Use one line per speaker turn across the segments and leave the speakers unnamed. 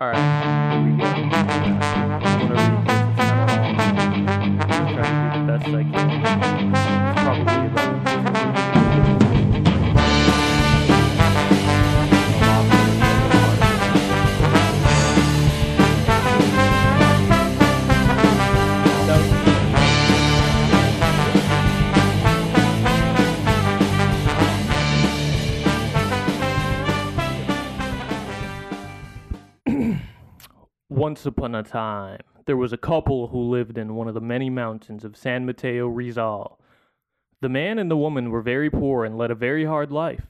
All right, Once upon a time, there was a couple who lived in one of the many mountains of San Mateo Rizal. The man and the woman were very poor and led a very hard life.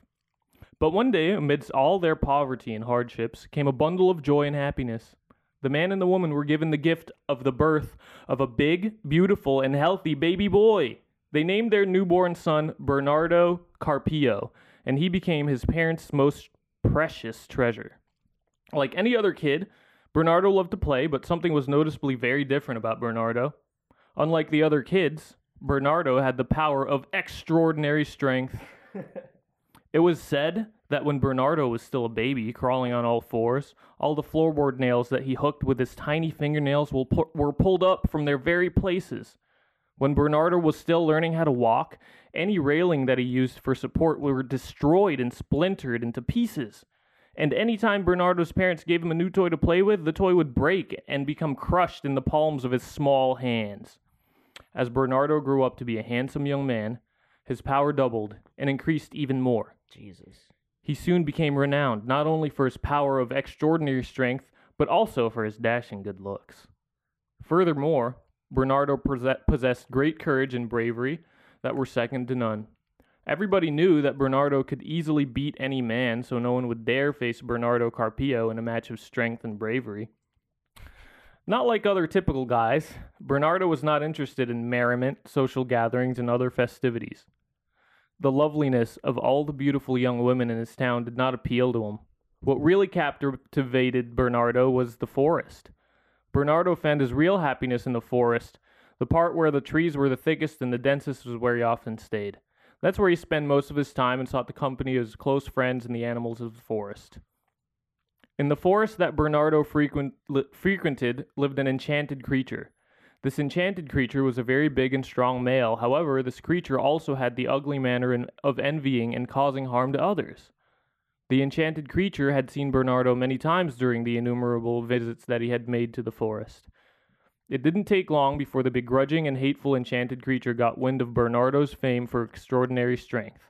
But one day, amidst all their poverty and hardships, came a bundle of joy and happiness. The man and the woman were given the gift of the birth of a big, beautiful, and healthy baby boy. They named their newborn son Bernardo Carpio, and he became his parents' most precious treasure. Like any other kid, Bernardo loved to play, but something was noticeably very different about Bernardo. Unlike the other kids, Bernardo had the power of extraordinary strength. it was said that when Bernardo was still a baby, crawling on all fours, all the floorboard nails that he hooked with his tiny fingernails were pulled up from their very places. When Bernardo was still learning how to walk, any railing that he used for support were destroyed and splintered into pieces. And anytime Bernardo's parents gave him a new toy to play with, the toy would break and become crushed in the palms of his small hands. As Bernardo grew up to be a handsome young man, his power doubled and increased even more.
Jesus.
He soon became renowned not only for his power of extraordinary strength, but also for his dashing good looks. Furthermore, Bernardo possessed great courage and bravery that were second to none. Everybody knew that Bernardo could easily beat any man, so no one would dare face Bernardo Carpio in a match of strength and bravery. Not like other typical guys, Bernardo was not interested in merriment, social gatherings, and other festivities. The loveliness of all the beautiful young women in his town did not appeal to him. What really captivated Bernardo was the forest. Bernardo found his real happiness in the forest. The part where the trees were the thickest and the densest was where he often stayed. That's where he spent most of his time and sought the company of his close friends and the animals of the forest. In the forest that Bernardo frequent, li- frequented lived an enchanted creature. This enchanted creature was a very big and strong male. However, this creature also had the ugly manner in, of envying and causing harm to others. The enchanted creature had seen Bernardo many times during the innumerable visits that he had made to the forest. It didn't take long before the begrudging and hateful enchanted creature got wind of Bernardo's fame for extraordinary strength.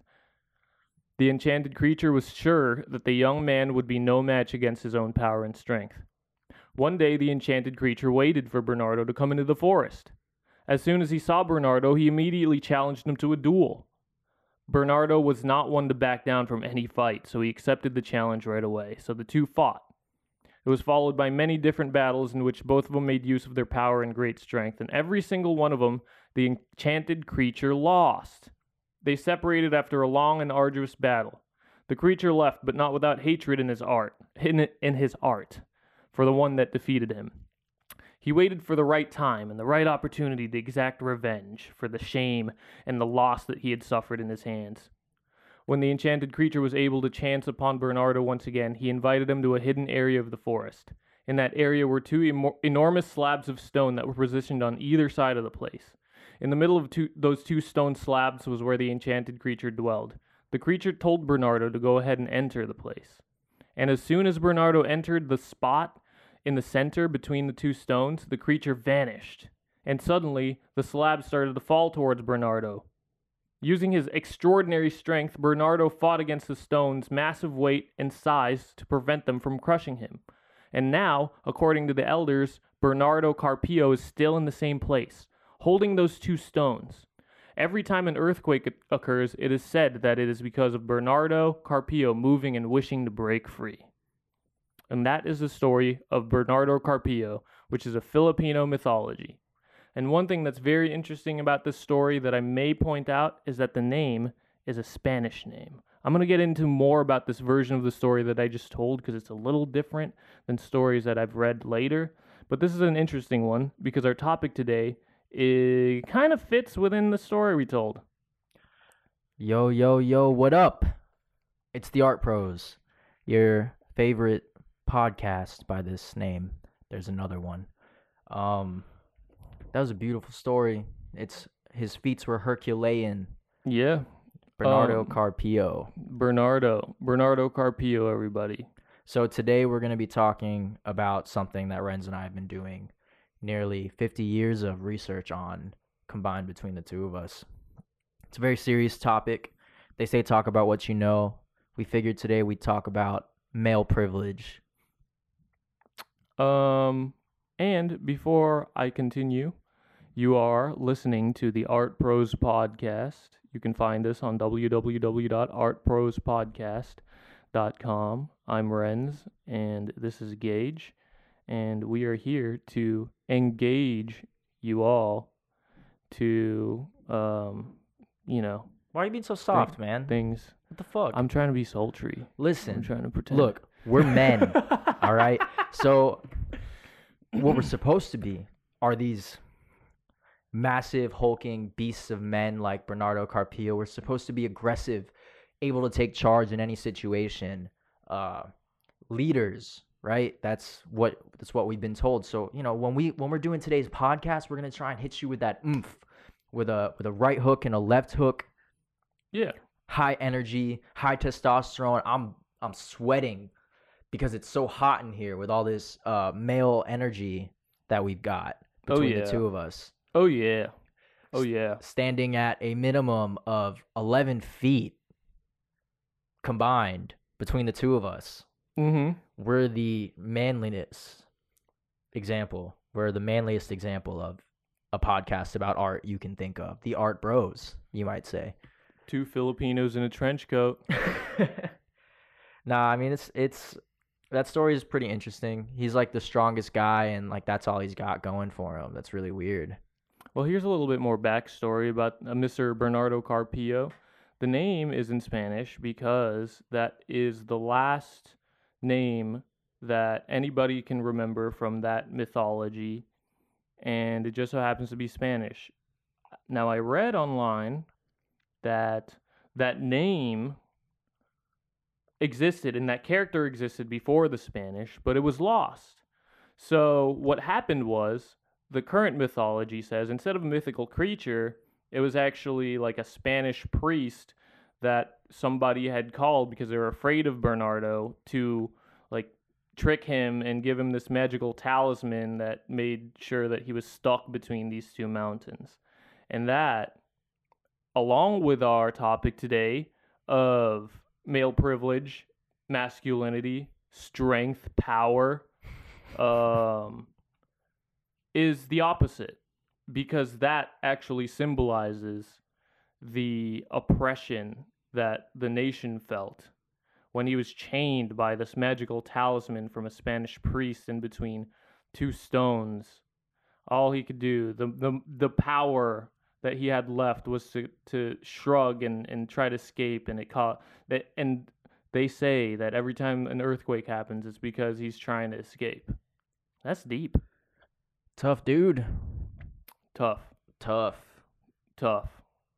The enchanted creature was sure that the young man would be no match against his own power and strength. One day, the enchanted creature waited for Bernardo to come into the forest. As soon as he saw Bernardo, he immediately challenged him to a duel. Bernardo was not one to back down from any fight, so he accepted the challenge right away. So the two fought. It was followed by many different battles in which both of them made use of their power and great strength, and every single one of them, the enchanted creature lost. They separated after a long and arduous battle. The creature left, but not without hatred in his art, in, in his art, for the one that defeated him. He waited for the right time and the right opportunity to exact revenge for the shame and the loss that he had suffered in his hands. When the enchanted creature was able to chance upon Bernardo once again, he invited him to a hidden area of the forest. In that area were two emo- enormous slabs of stone that were positioned on either side of the place. In the middle of two, those two stone slabs was where the enchanted creature dwelled. The creature told Bernardo to go ahead and enter the place. And as soon as Bernardo entered the spot in the center between the two stones, the creature vanished. And suddenly, the slab started to fall towards Bernardo. Using his extraordinary strength, Bernardo fought against the stone's massive weight and size to prevent them from crushing him. And now, according to the elders, Bernardo Carpio is still in the same place, holding those two stones. Every time an earthquake occurs, it is said that it is because of Bernardo Carpio moving and wishing to break free. And that is the story of Bernardo Carpio, which is a Filipino mythology. And one thing that's very interesting about this story that I may point out is that the name is a Spanish name. I'm going to get into more about this version of the story that I just told because it's a little different than stories that I've read later. But this is an interesting one because our topic today kind of fits within the story we told.
Yo, yo, yo, what up? It's the Art Pros, your favorite podcast by this name. There's another one. Um, that was a beautiful story. It's his feats were Herculean.
Yeah,
Bernardo
Um,
Carpio.
Bernardo, Bernardo Carpio, everybody.
So today we're going to be talking about something that Renz and I have been doing nearly 50 years of research on combined between the two of us. It's a very serious topic. They say talk about what you know. We figured today we'd talk about male privilege.
Um, and before I continue, you are listening to the Art Pros Podcast. You can find us on www.artprospodcast.com. I'm Renz, and this is Gage, and we are here to engage you all to, um, you know,
Why are you being so soft, man?
things.
What the fuck?
I'm trying to be sultry.
Listen.
I'm trying to pretend.
look, we're men. all right. So what we're supposed to be are these massive hulking beasts of men like Bernardo Carpio. We're supposed to be aggressive, able to take charge in any situation. Uh, leaders, right? That's what that's what we've been told. So you know when we when we're doing today's podcast, we're gonna try and hit you with that oomph, with a with a right hook and a left hook
Yeah.
high energy, high testosterone. I'm I'm sweating because it's so hot in here with all this uh, male energy that we've got
Oh,
between
yeah.
the two of us.
Oh yeah. Oh yeah.
Standing at a minimum of 11 feet combined between the two of us.
Mm-hmm.
We're the manliness example. We're the manliest example of a podcast about art you can think of. The art bros, you might say.
Two Filipinos in a trench coat.
nah, I mean it's it's that story is pretty interesting. He's like the strongest guy, and like that's all he's got going for him. That's really weird.
Well, here's a little bit more backstory about uh, Mr. Bernardo Carpio. The name is in Spanish because that is the last name that anybody can remember from that mythology, and it just so happens to be Spanish. Now, I read online that that name existed and that character existed before the Spanish, but it was lost. So, what happened was the current mythology says instead of a mythical creature, it was actually like a Spanish priest that somebody had called because they were afraid of Bernardo to like trick him and give him this magical talisman that made sure that he was stuck between these two mountains. And that, along with our topic today of male privilege, masculinity, strength, power, um, is the opposite because that actually symbolizes the oppression that the nation felt when he was chained by this magical talisman from a Spanish priest in between two stones. All he could do, the the, the power that he had left was to, to shrug and, and try to escape and it caught that and they say that every time an earthquake happens it's because he's trying to escape. That's deep.
Tough dude.
Tough.
Tough.
Tough.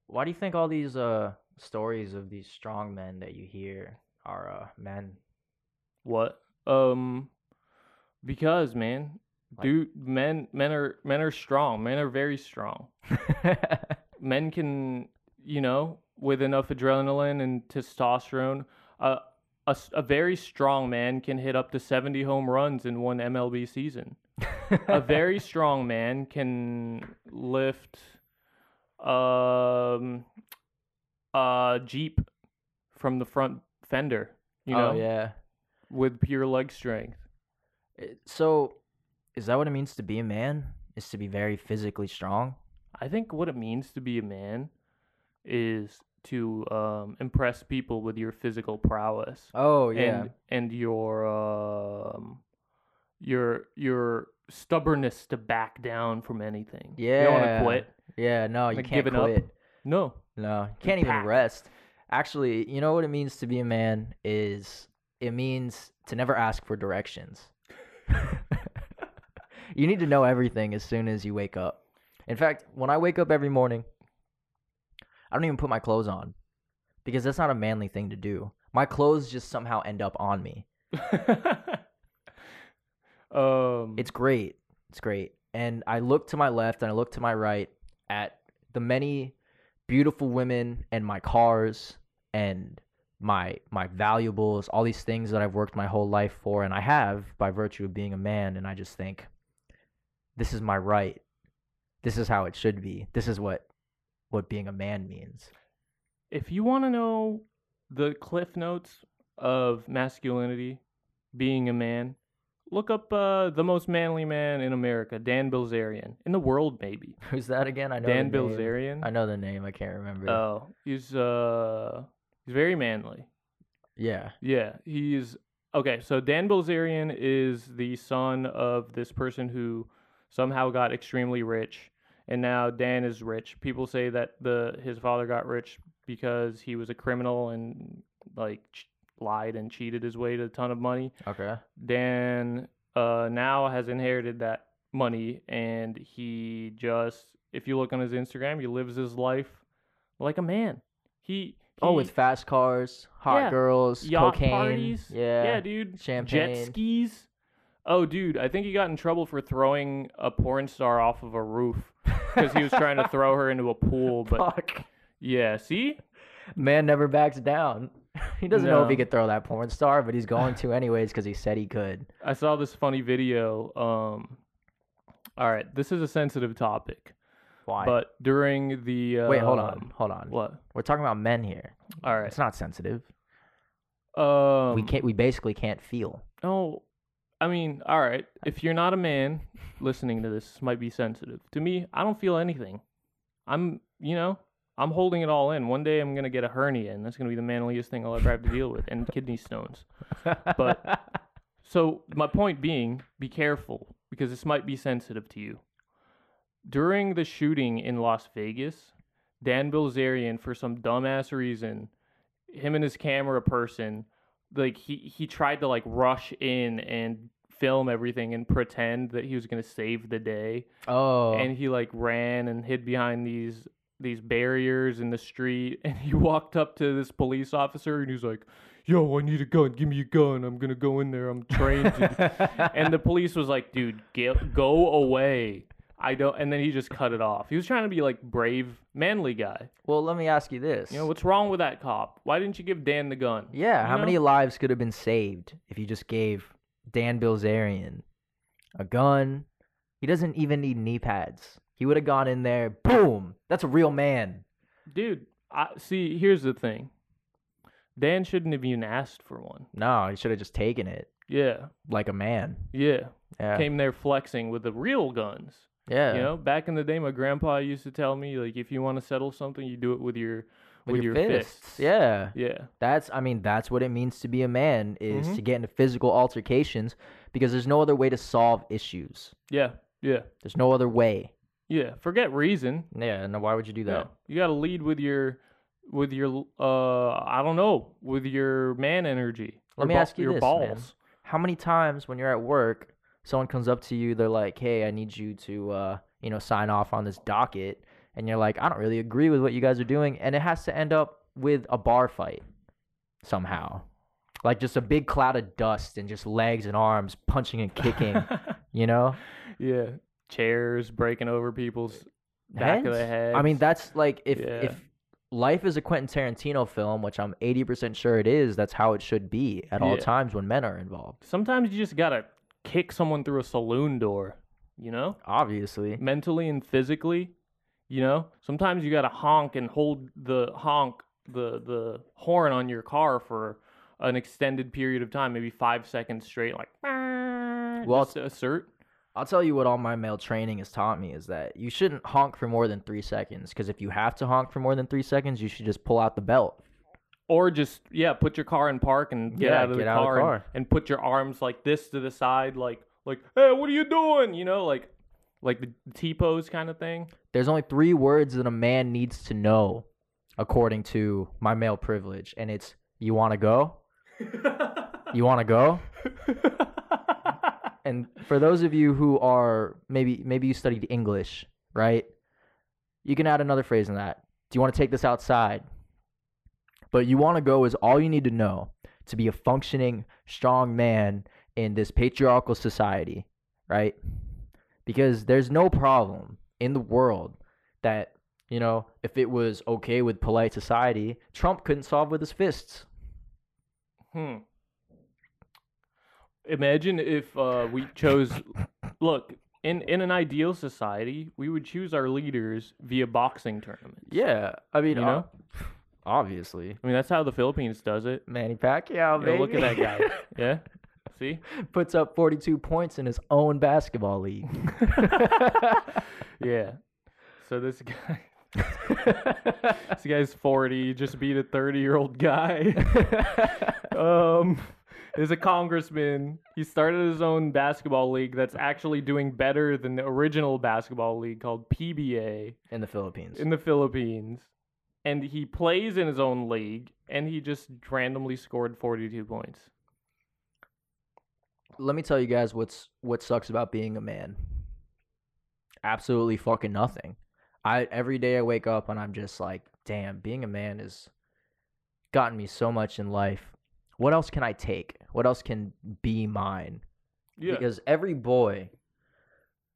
Why do you think all these uh stories of these strong men that you hear are uh men?
What? Um because man,
Like-
dude men men are men are strong. Men are very strong. Men can, you know, with enough adrenaline and testosterone, uh, a, a very strong man can hit up to 70 home runs in one MLB season. a very strong man can lift um a Jeep from the front fender, you know,
oh yeah.
with pure leg strength.
So, is that what it means to be a man? Is to be very physically strong?
I think what it means to be a man is to um, impress people with your physical prowess
Oh yeah.
and and your um, your your stubbornness to back down from anything. Yeah, you don't want to quit.
yeah. No, you
like
can't
giving up?
quit.
No,
No, you can't even
packed.
rest. Actually, you know what it means to be a man is it means to never ask for directions. you need to know everything as soon as you wake up. In fact, when I wake up every morning, I don't even put my clothes on because that's not a manly thing to do. My clothes just somehow end up on me.
Um,
It's great. It's great. And I look to my left and I look to my right at the many beautiful women and my cars and my my valuables, all these things that I've worked my whole life for and I have by virtue of being a man and I just think this is my right. This is how it should be. This is what what being a man means.
if you want to know the cliff notes of masculinity, being a man, look up uh, the most manly man in America, Dan Bilzerian, in the world maybe.
Who's that again? I know
Dan. Bilzerian.
I know the name. I can't remember.
Oh, he's uh, he's very manly.
yeah.
Yeah, he's okay. So Dan Bilzerian is the son of this person who somehow got extremely rich, and now Dan is rich. People say that the his father got rich because he was a criminal and like ch- lied and cheated his way to a ton of money.
Okay.
Dan uh, now has inherited that money, and he just, if you look on his Instagram, he lives his life like a man. He,
Oh, with fast cars, hot
Yeah.
girls,
yacht
cocaine.
parties.
Yeah.
yeah, dude. Jet skis. Oh, dude, I think he got in trouble for throwing a porn star off of a roof because he was trying to throw her into a pool. But
Fuck.
yeah, see,
Man never backs down. He doesn't know if he could throw that porn star, but he's going to anyways because he said he could.
I saw this funny video. Um, all right, this is a sensitive topic,
Why?
but during the uh,
Wait, hold on, hold on.
What?
We're talking about men here.
All right.
It's not sensitive.
Um,
we can't. We basically can't feel.
Oh, I mean, all right. If you're not a man listening to this, this might be sensitive. To me, I don't feel anything. I'm, you know, I'm holding it all in. One day I'm gonna get a hernia, and that's gonna be the manliest thing I'll ever have to deal with, and kidney stones. But- So my point being, be careful because this might be sensitive to you. During the shooting in Las Vegas, Dan Bilzerian, for some dumbass reason, him and his camera person, like he he tried to like rush in and film everything and pretend that he was gonna save the day,
oh,
and he like ran and hid behind these these barriers in the street, and he walked up to this police officer and he's like, "Yo, I need a gun. Give me a gun. I'm gonna go in there. I'm trained." and the police was like, "Dude, get, go away." I don't. And then he just cut it off. He was trying to be like brave, manly guy.
well, let me ask you this.
You know what's wrong with that cop? Why didn't you give Dan the gun?
yeah,
you
how
know?
many lives could have been saved if you just gave Dan Bilzerian a gun? He doesn't even need knee pads. He would have gone in there. Boom. That's a real man.
Dude, I see. Here's the thing. Dan shouldn't have even asked for one.
No, he should have just taken it
Yeah,
like a man.
yeah.
Yeah.
Came there flexing with the real guns.
Yeah.
You know, back in the day, my grandpa used to tell me like, if you want to settle something, you do it with your
with,
your,
your,
fists.
fists. Yeah.
Yeah.
That's I mean that's what it means to be a man is
Mhm.
to get into physical altercations because there's no other way to solve issues.
Yeah. Yeah.
There's no other way.
Yeah. Forget reason.
Yeah, no why would you do that?
You got to lead with your, with your, uh, I don't know, with your man energy.
Let me
ba-
ask you
your
this,
balls.
man. How many times when you're at work, someone comes up to you, they're like, "Hey, I need you to uh, you know, sign off on this docket." And you're like, "I don't really agree with what you guys are doing." And it has to end up with a bar fight somehow. Like just a big cloud of dust and just legs and arms punching and kicking, you know?
yeah. Chairs breaking over people's back of the head.
I mean, that's like if
Yeah.
if life is a Quentin Tarantino film, which I'm 80% sure it is, that's how it should be at all
Yeah.
times when men are involved.
sometimes you just gotta kick someone through a saloon door. You know,
Obviously.
mentally and physically. You know, sometimes you gotta honk and hold the honk the the horn on your car for an extended period of time, maybe five seconds straight, like
Well,
just to assert.
I'll tell you what all my male training has taught me is that you shouldn't honk for more than three seconds. Because if you have to honk for more than three seconds, you should just pull out the belt.
Or just yeah, put your car in park and get
Yeah,
out of
get
the
out of the
car, and-
car.
And, put your arms like this to the side, like like hey, what are you doing? You know, like like the T pose kind of thing.
There's only three words that a man needs to know, according to my male privilege, and it's "You want to go? You want to go?" And for those of you who are maybe maybe you studied English, right? You can add another phrase in that. Do you want to take this outside? But you want to go is all you need to know to be a functioning, strong man in this patriarchal society, right? Because there's no problem in the world that, you know, if it was okay with polite society, Trump couldn't solve with his fists.
Hmm. Imagine if uh, we chose. Look, in in an ideal society, we would choose our leaders via boxing tournaments.
Yeah, I mean,
You know?
Obviously,
I mean, that's how the Philippines does it.
Manny Pacquiao,
Yeah, look at that guy. Yeah. See.
Puts up 42 points in his own basketball league.
Yeah. So this guy. This guy's forty. Just beat a thirty-year-old guy. um, is a congressman. He started his own basketball league that's actually doing better than the original basketball league called PBA
in the Philippines.
in the Philippines. And he plays in his own league, and he just randomly scored 42 points.
Let me tell you guys what's what sucks about being a man. Absolutely fucking nothing. I every day I wake up and I'm just like, damn, being a man has gotten me so much in life. What else can I take? What else can be mine?
Yeah.
because every boy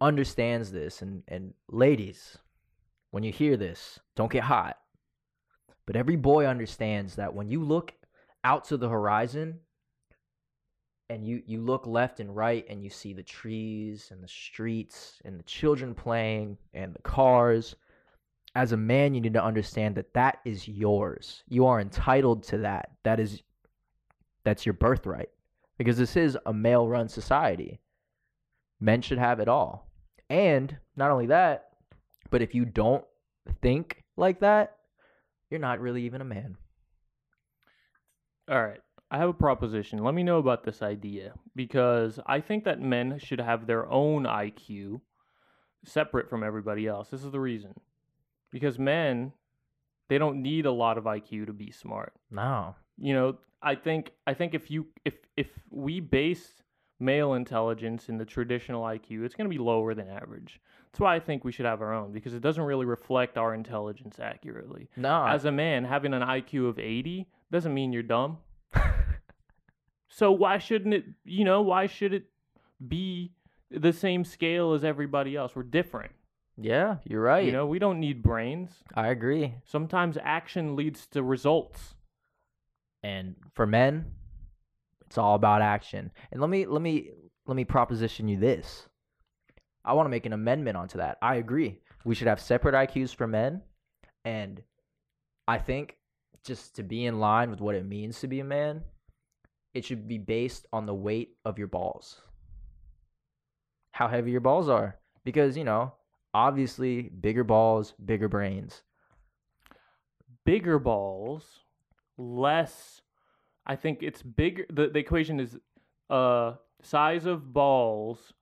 understands this and and ladies when you hear this don't get hot but every boy understands that when you look out to the horizon and you you look left and right and you see the trees and the streets and the children playing and the cars as a man you need to understand that that is yours you are entitled to that that is that's your birthright because this is a male run society. Men should have it all. And not only that, but if you don't think like that, you're not really even a man.
All right. I have a proposition. Let me know about this idea because I think that men should have their own IQ separate from everybody else. This is the reason. Because men, they don't need a lot of IQ to be smart.
No.
You know, I think I think if you if if we base male intelligence in the traditional IQ, it's going to be lower than average. That's why I think we should have our own because it doesn't really reflect our intelligence accurately.
No.
As a man, having an IQ of 80 doesn't mean you're dumb. So why shouldn't it, you know, why should it be the same scale as everybody else? We're different.
yeah, you're right.
You know, we don't need brains.
I agree.
Sometimes action leads to results.
And for men, it's all about action. And let me let me let me proposition you this. I want to make an amendment onto that. I agree. We should have separate IQs for men and I think just to be in line with what it means to be a man, it should be based on the weight of your balls. How heavy your balls are because, you know, obviously bigger balls, bigger brains.
Bigger balls, less I think it's bigger the, the equation is uh size of balls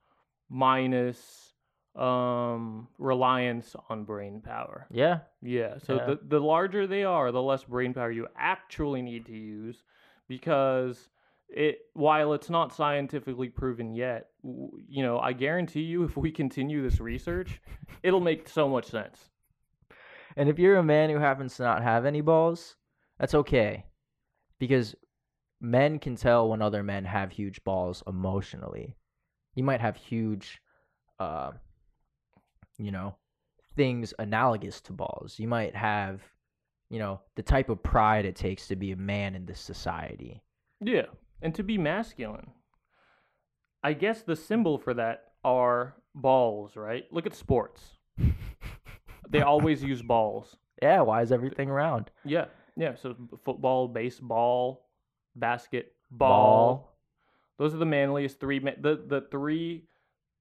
minus um reliance on brain power.
Yeah.
Yeah. So
Yeah.
the the larger they are, the less brain power you actually need to use because it while it's not scientifically proven yet, w- you know, I guarantee you if we continue this research, it'll make so much sense.
And if you're a man who happens to not have any balls, that's okay. Because men can tell when other men have huge balls emotionally. You might have huge uh you know, things analogous to balls. You might have, you know, the type of pride it takes to be a man in this society.
Yeah. And to be masculine. I guess the symbol for that are balls, right? Look at sports. they always use balls.
Yeah, why is everything round?
Yeah, yeah. So football, baseball, basketball.
Ball.
Those are the manliest three. The the three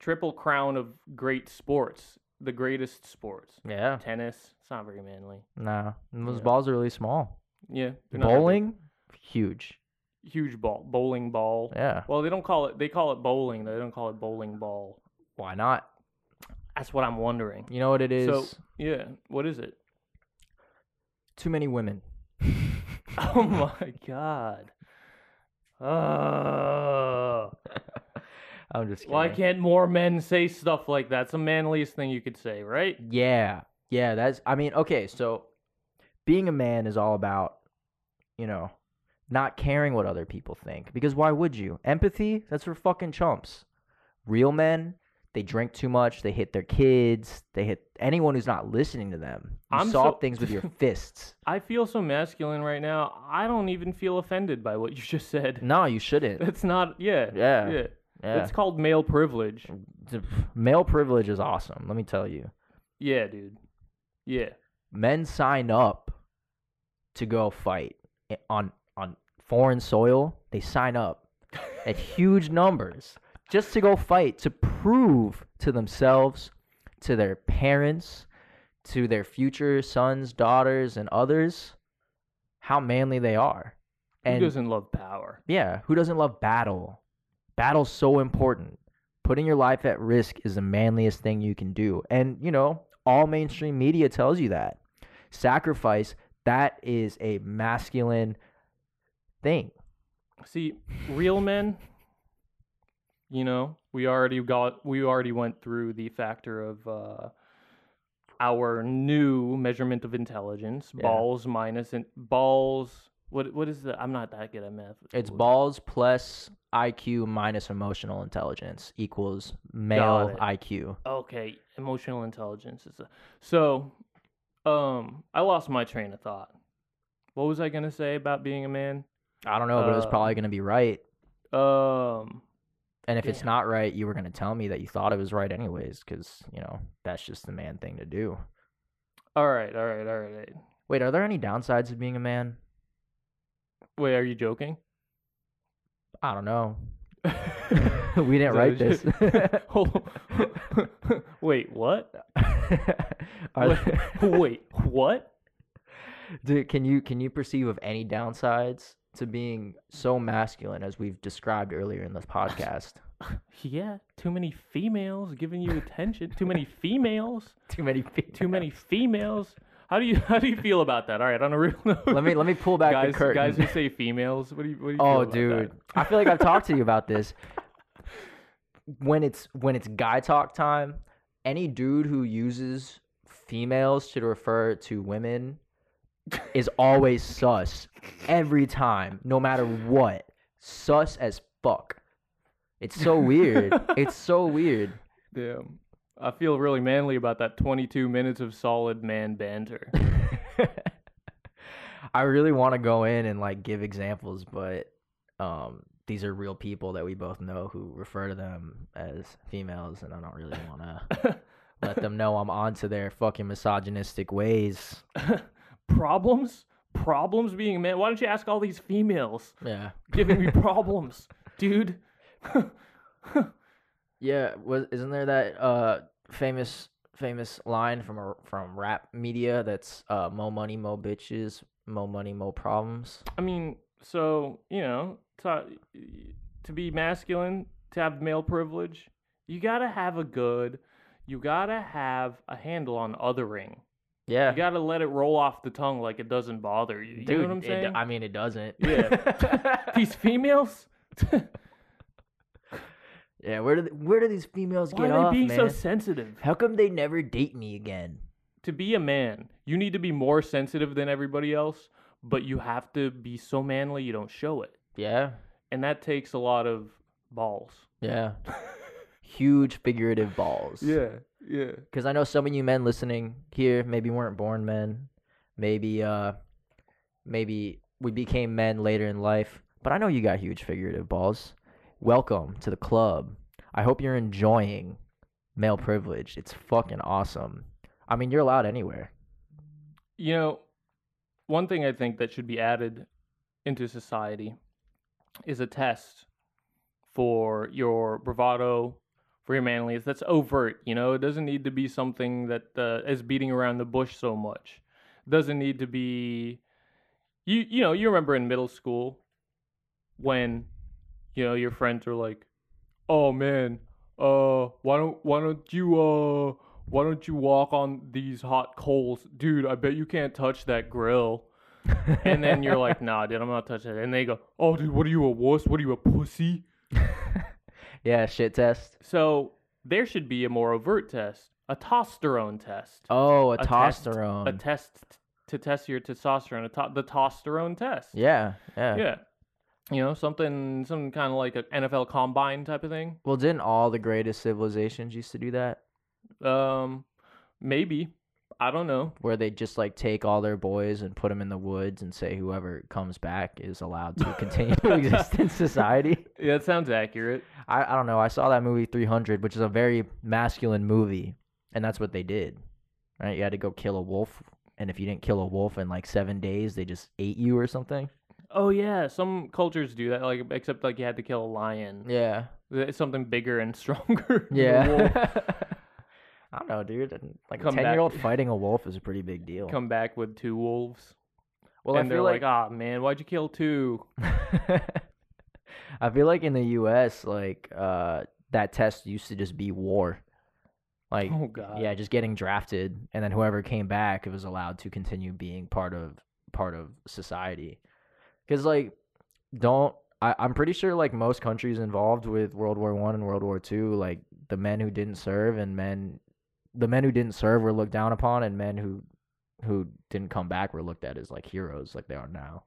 triple crown of great sports. The greatest sports.
Yeah.
Tennis. It's not very manly.
No. Those
Yeah.
balls are really small.
Yeah. they're not that big.
Bowling, huge.
Huge ball. Bowling ball.
Yeah.
Well, they don't call it. They call it bowling. They don't call it bowling ball.
Why not?
That's what I'm wondering.
You know what it is?
So yeah, what is it?
Too many women.
Oh my god. Oh.
I'm just kidding.
Why can't more men say stuff like that? It's the manliest thing you could say, right?
Yeah. Yeah, that's I mean, okay, so being a man is all about, you know, not caring what other people think. Because why would you? Empathy, that's for fucking chumps. Real men, they drink too much, they hit their kids, they hit anyone who's not listening to them. You
I'm
solve
so-
things with your fists.
I feel so masculine right now. I don't even feel offended by what you just said.
No, you shouldn't.
That's not. Yeah.
Yeah.
Yeah.
Yeah.
It's called male privilege.
Male privilege is awesome, let me tell you.
Yeah, dude. Yeah.
men sign up to go fight on on foreign soil. They sign up at huge numbers just to go fight to prove to themselves, to their parents, to their future sons, daughters, and others how manly they are. And Who
doesn't love power?
yeah, who doesn't love battle? Battle's so important. Putting your life at risk is the manliest thing you can do. And, you know, all mainstream media tells you that. Sacrifice, that is a masculine thing.
See, real men. You know, we already got. We already went through the factor of uh, our new measurement of intelligence.
Yeah.
Balls minus in, balls. What what is the? I'm not that good at math.
It's
What-
balls plus IQ minus emotional intelligence equals male. IQ.
Okay, emotional intelligence is a, so. Um, I lost my train of thought. What was I gonna say about being a man?
I don't know, but it was probably going to be right.
Um,
And if it's not right, you were going to tell me that you thought it was right anyways, because, you know, that's just the man thing to do.
all right, all right, all right.
Wait, are there any downsides of being a man?
Wait, are you joking?
I don't know.
we
didn't write this.
Hold on. Wait, what?
Are
Wait, Wait, what?
Dude, can you can you perceive of any downsides to being so masculine as we've described earlier in this podcast?
Yeah, too many females giving you attention. Too many females.
Too many. Females.
Too many females. How do you how do you feel about that? All right, on a real note.
Let me let me pull back
guys,
the curtain.
guys who say females. What do you what do you
oh, dude,
that?
I feel like I've talked to you about this. When it's when it's guy talk time, any dude who uses females to refer to women is always sus every time, no matter what. Sus as fuck. It's so weird. it's so weird.
Damn. I feel really manly about that 22 minutes of solid man banter.
I really want to go in and like give examples, but um, these are real people that we both know who refer to them as females, and I don't really want to let them know I'm onto their fucking misogynistic ways.
Problems? Problems being a man? Why don't you ask all these females
Yeah,
giving me problems, dude?
yeah. Was isn't there that uh famous famous line from a from rap media that's uh mo money mo bitches mo money mo problems.
I mean, so you know, to, to be masculine, to have male privilege, you gotta have a good, you gotta have a handle on othering.
Yeah,
You gotta let it roll off the tongue like it doesn't bother you. You
dude.
know what I'm
it- I mean, it doesn't.
Yeah. These females,
yeah. Where do where do these females
why
get
are they being
man?
so sensitive?
How come they never date me again?
To be a man, you need to be more sensitive than everybody else, but you have to be so manly you don't show it,
Yeah,
and that takes a lot of balls.
yeah. Huge figurative balls.
yeah.
Because I know some of you men listening here maybe weren't born men. Maybe uh, maybe we became men later in life. But I know you got huge figurative balls. Welcome to the club. I hope you're enjoying male privilege. It's fucking awesome. I mean, you're allowed anywhere.
You know, one thing I think that should be added into society is a test for your bravado, for your manliness. That's overt. You know, it doesn't need to be something that uh, is beating around the bush so much. It doesn't need to be. You you know you remember in middle school when you know your friends are like, "Oh man, uh, why don't why don't you uh why don't you walk on these hot coals, dude? I bet you can't touch that grill." and then you're like, "Nah, dude, I'm not touching it." And they go, "Oh, dude, what are you a wuss? What are you a pussy?"
yeah, shit test.
So there should be a more overt test, a testosterone test,
Oh, a,
A test-
testosterone.
a test to test your testosterone, a to- the testosterone test.
Yeah, yeah.
Yeah. You know, something, some kind of like an NFL combine type of thing.
Well, didn't all the greatest civilizations used to do that?
Um, maybe. I don't know.
Where they just like take all their boys and put them in the woods and say whoever comes back is allowed to continue to exist in society.
Yeah, it sounds accurate.
I, I don't know. I saw that movie 300, which is a very masculine movie, and that's what they did. Right? You had to go kill a wolf, and if you didn't kill a wolf in like seven days, they just ate you or something.
Oh yeah, some cultures do that. Like, except like you had to kill a lion.
Yeah.
It's something bigger and stronger.
Yeah. I don't know, dude. Like a
Come back-
10 year old fighting a wolf is a pretty big deal.
Come back with two wolves,
well,
and
I
they're
feel
like, "Ah, man, why'd you kill two?
I feel like in the U.S., like uh, that test used to just be war. Like,
Oh god.
yeah, just getting drafted, and then whoever came back was allowed to continue being part of part of society. Because like, don't I? I'm pretty sure like most countries involved with World War One and World War Two, like the men who didn't serve and men, the men who didn't serve were looked down upon, and men who who didn't come back were looked at as like heroes, like they are now.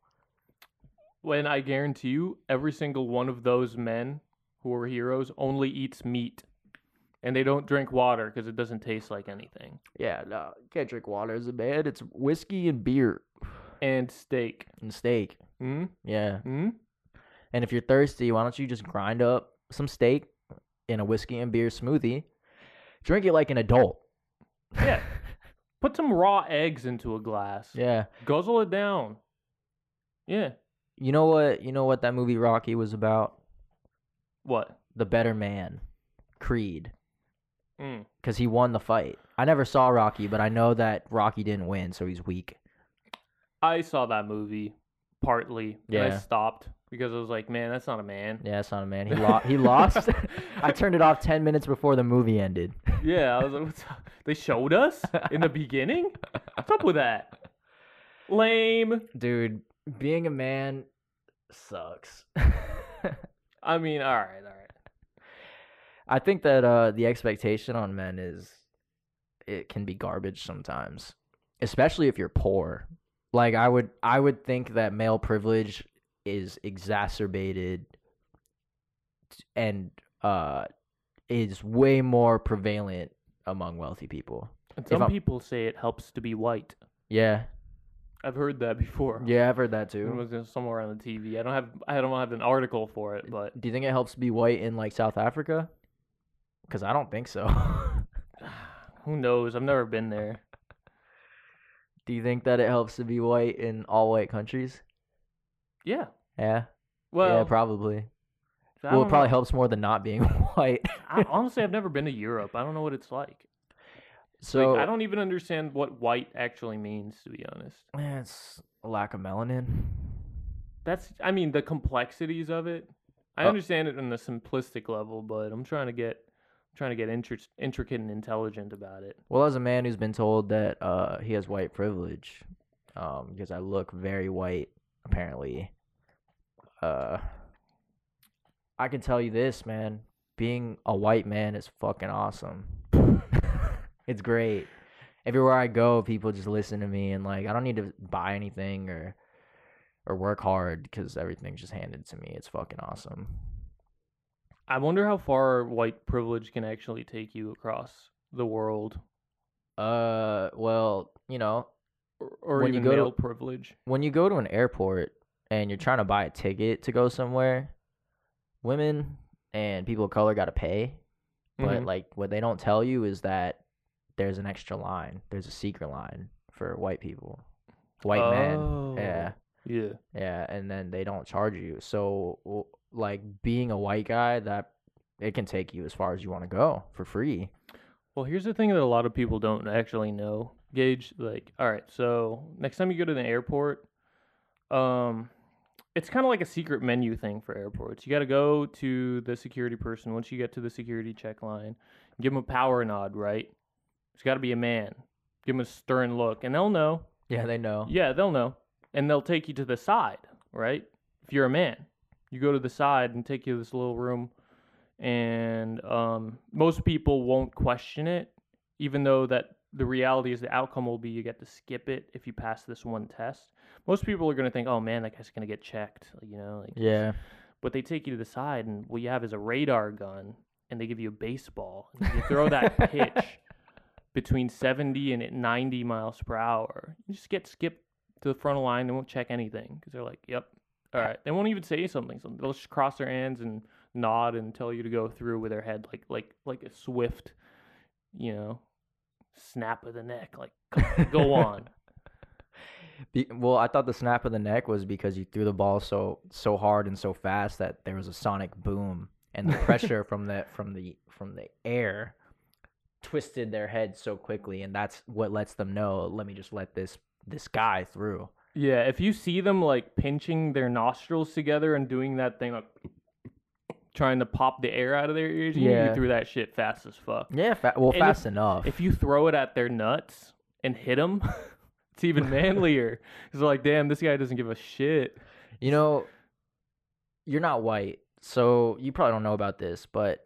When I guarantee you, every single one of those men who are heroes only eats meat, and they don't drink water because it doesn't taste like anything.
Yeah, no, you can't drink water as a man. It's whiskey and beer
And steak.
and steak.
Hmm.
Yeah.
Hmm.
And if you're thirsty, why don't you just grind up some steak in a whiskey and beer smoothie? Drink it like an adult.
Yeah. Put some raw eggs into a glass.
Yeah.
Guzzle it down. Yeah.
You know what? You know what that movie Rocky was about?
What?
The better man, Creed,
Mm.
because he won the fight. I never saw Rocky, but I know that Rocky didn't win, so he's weak.
I saw that movie partly. And I stopped because I was like, man, that's not a man.
Yeah, that's not a man. He lost. He lost. I turned it off ten minutes before the movie ended.
Yeah, I was like, what's up? They showed us in the beginning? What's up with that? Lame.
Dude, being a man sucks.
I mean, all right, all right.
I think that uh the expectation on men is it can be garbage sometimes, especially if you're poor. Like I would I would think that male privilege is exacerbated and uh is way more prevalent among wealthy people.
And some people say it helps to be white.
Yeah.
I've heard that before.
Yeah, I've heard that too.
It was somewhere on the TV. I don't have I don't have an article for it, but
Do you think it helps to be white in like South Africa? Cuz I don't think so.
who knows? I've never been there.
Do you think that it helps to be white in all white countries?
Yeah.
Yeah.
Well,
yeah, probably. Well, it probably
know.
helps more than not being white.
I, honestly, I've never been to Europe. I don't know what it's like.
so
like, I don't even understand what white actually means, to be honest.
Eh, it's a lack of melanin.
That's, I mean, the complexities of it. I
Uh,
understand it on the simplistic level, but I'm trying to get, trying to get intri- intricate and intelligent about it.
Well, as a man who's been told that uh, he has white privilege, um, because I look very white, apparently, uh, I can tell you this, man. Being a white man is fucking awesome. it's great. Everywhere I go, people just listen to me, and like I don't need to buy anything or or work hard because everything's just handed to me. It's fucking awesome.
I wonder how far white privilege can actually take you across the world,
Uh, well, you know,
or, or
When you go to-
privilege.
when you go to an airport and you're trying to buy a ticket to go somewhere, women and people of color got to pay. But
Mhm.
like what they don't tell you is that there's an extra line. There's a secret line for white people, white men. Yeah,
Oh, Yeah.
yeah, and then they don't charge you. So like being a white guy, that it can take you as far as you want to go for free.
Well, here's the thing that a lot of people don't actually know, Gage. Like, all right, so next time you go to the airport, um, it's kind of like a secret menu thing for airports. You got to go to the security person once you get to the security check line, give them a power nod, right? It's got to be a man. Give them a stern look, and they'll know.
Yeah, they know.
Yeah, they'll know, and they'll take you to the side, right? If you're a man, you go to the side and take you to this little room, and um, most people won't question it, even though that the reality is the outcome will be you get to skip it if you pass this one test. Most people are going to think, "Oh man, that guy's going to get checked," you know, like
Yeah.
but they take you to the side and what you have is a radar gun and they give you a baseball and you throw that pitch between 70 and 90 miles per hour you just get skipped to the front of the line they won't check anything because they're like yep all right they won't even say something so they'll just cross their hands and nod and tell you to go through with their head like like like a swift you know snap of the neck like go on
Be, well, I thought the snap of the neck was because you threw the ball so so hard and so fast that there was a sonic boom, and the pressure from the from the from the air twisted their head so quickly, and that's what lets them know. Let me just let this this guy through.
Yeah, if you see them like pinching their nostrils together and doing that thing like trying to pop the air out of their ears, you,
Yeah.
you threw that shit fast as fuck.
Yeah, fa- well,
And
fast enough.
If you throw it at their nuts and hit them, it's even manlier. It's like, damn, this guy doesn't give a shit.
You know, you're not white, so you probably don't know about this, but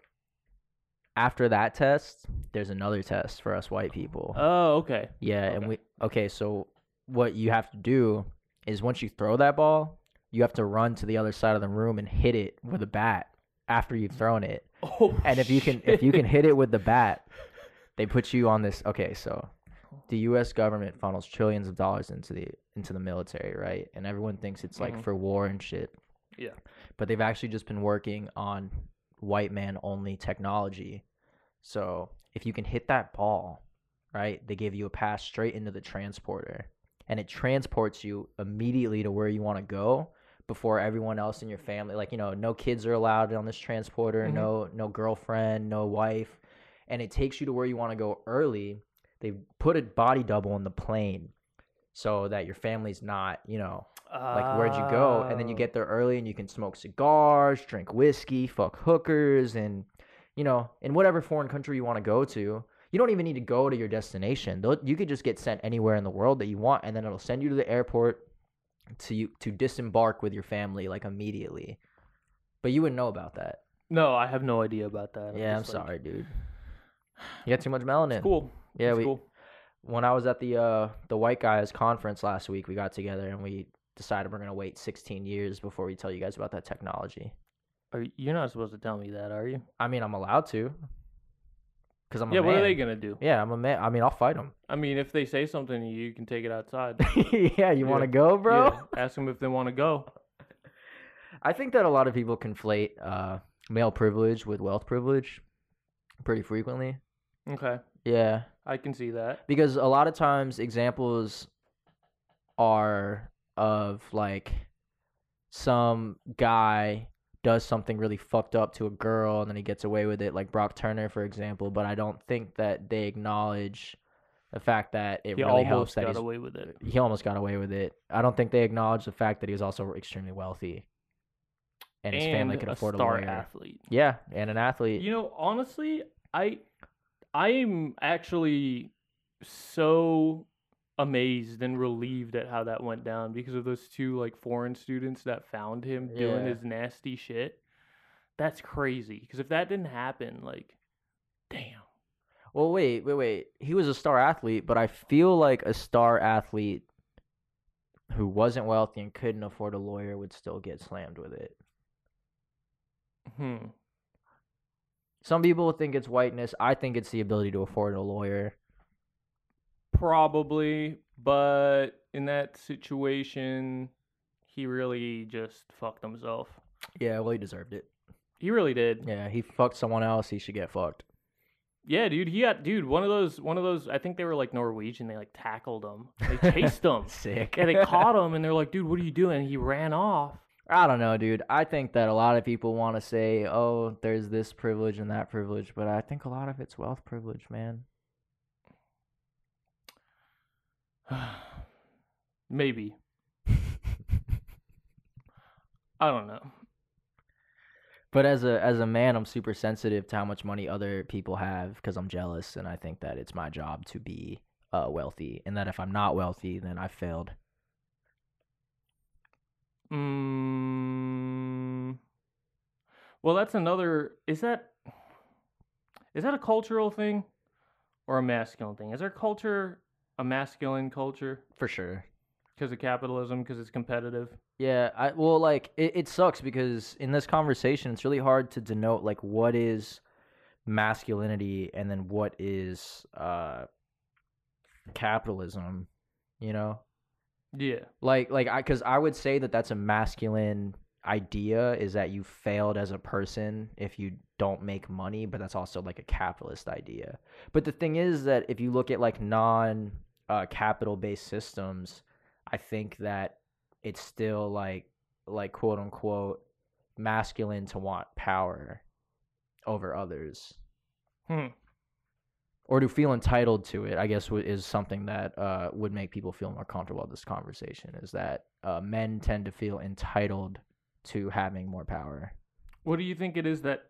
after that test, there's another test for us white people.
Oh, okay.
yeah, and we okay, so what you have to do is once you throw that ball, you have to run to the other side of the room and hit it with a bat after you've thrown it.
Oh,
And if you can if you can hit it with the bat, they put you on this okay, so the US government funnels trillions of dollars into the into the military, right? And everyone thinks it's like
Mhm.
for war and shit.
Yeah.
But they've actually just been working on white man only technology. So if you can hit that ball, right, they give you a pass straight into the transporter. And it transports you immediately to where you want to go before everyone else in your family. Like, you know, no kids are allowed on this transporter,
Mhm.
no no girlfriend, no wife. And it takes you to where you want to go early. They put a body double in the plane so that your family's not, you know, like where'd you go and then you
Oh.
get there early and you can smoke cigars drink whiskey fuck hookers and you know in whatever foreign country you want to go to you don't even need to go to your destination you could just get sent anywhere in the world that you want and then it'll send you to the airport to you to disembark with your family like immediately but you wouldn't know about that
No, I have no idea about that.
yeah i'm
like,
sorry dude you got too much melanin
It's cool.
yeah
It's
we
cool.
when i was at the uh the white guys conference last week we got together and we decided we're going to wait 16 years before we tell you guys about that technology
Are, you're not supposed to tell me that, are you?
I mean, I'm allowed to. Cause I'm
yeah, what are they gonna do?
Yeah, I'm a man. I mean, I'll fight them.
I mean, if they say something, to you you can take it outside.
yeah, you want to go, bro?
Yeah, ask them if they want to go.
I think that a lot of people conflate uh, male privilege with wealth privilege pretty frequently.
Okay,
Yeah,
I can see that.
because a lot of times examples are of like some guy does something really fucked up to a girl and then he gets away with it like Brock Turner for example but I don't think that they acknowledge the fact that it
He
really helps that
got
he's
away with it.
he almost got away with it. I don't think they acknowledge the fact that he was also extremely wealthy, and his family could
a
afford
star
a lawyer.
athlete.
Yeah, and an athlete.
You know, honestly, I I'm actually so amazed and relieved at how that went down because of those two like foreign students that found him doing his nasty shit. That's crazy because if that didn't happen, like, damn.
well, wait, wait, wait. He was a star athlete, but I feel like a star athlete who wasn't wealthy and couldn't afford a lawyer would still get slammed with it.
Hmm.
Some people think it's whiteness. I think it's the ability to afford a lawyer.
Probably, but in that situation, he really just fucked himself.
Yeah, well, he deserved it.
He really did.
Yeah, he fucked someone else. He should get fucked.
Yeah, dude. He got dude. One of those. One of those. I think they were like Norwegian. They like tackled him. They chased him.
Sick.
Yeah, they caught him, and they're like, "Dude, what are you doing?" He ran off.
I don't know, dude. I think that a lot of people want to say, "Oh, there's this privilege and that privilege," but I think a lot of it's wealth privilege, man.
Maybe. I don't know.
But as a as a man, I'm super sensitive to how much money other people have because I'm jealous, and I think that it's my job to be uh, wealthy, and that if I'm not wealthy, then I failed.
Mm, well, that's another. Is that is that a cultural thing, or a masculine thing? Is our culture a masculine culture
For sure.
because of capitalism, because it's competitive?
Yeah, I well like it, it sucks because in this conversation it's really hard to denote like what is masculinity and then what is uh capitalism, you know?
Yeah.
Like like I cuz I would say that that's a masculine idea is that you failed as a person if you don't make money, but that's also like a capitalist idea. But the thing is that if you look at like non uh, capital based systems, I think that it's still like like quote unquote masculine to want power over others
Hmm.
or to feel entitled to it i guess is something that uh, would make people feel more comfortable with this conversation is that uh, men tend to feel entitled to having more power
What do you think it is that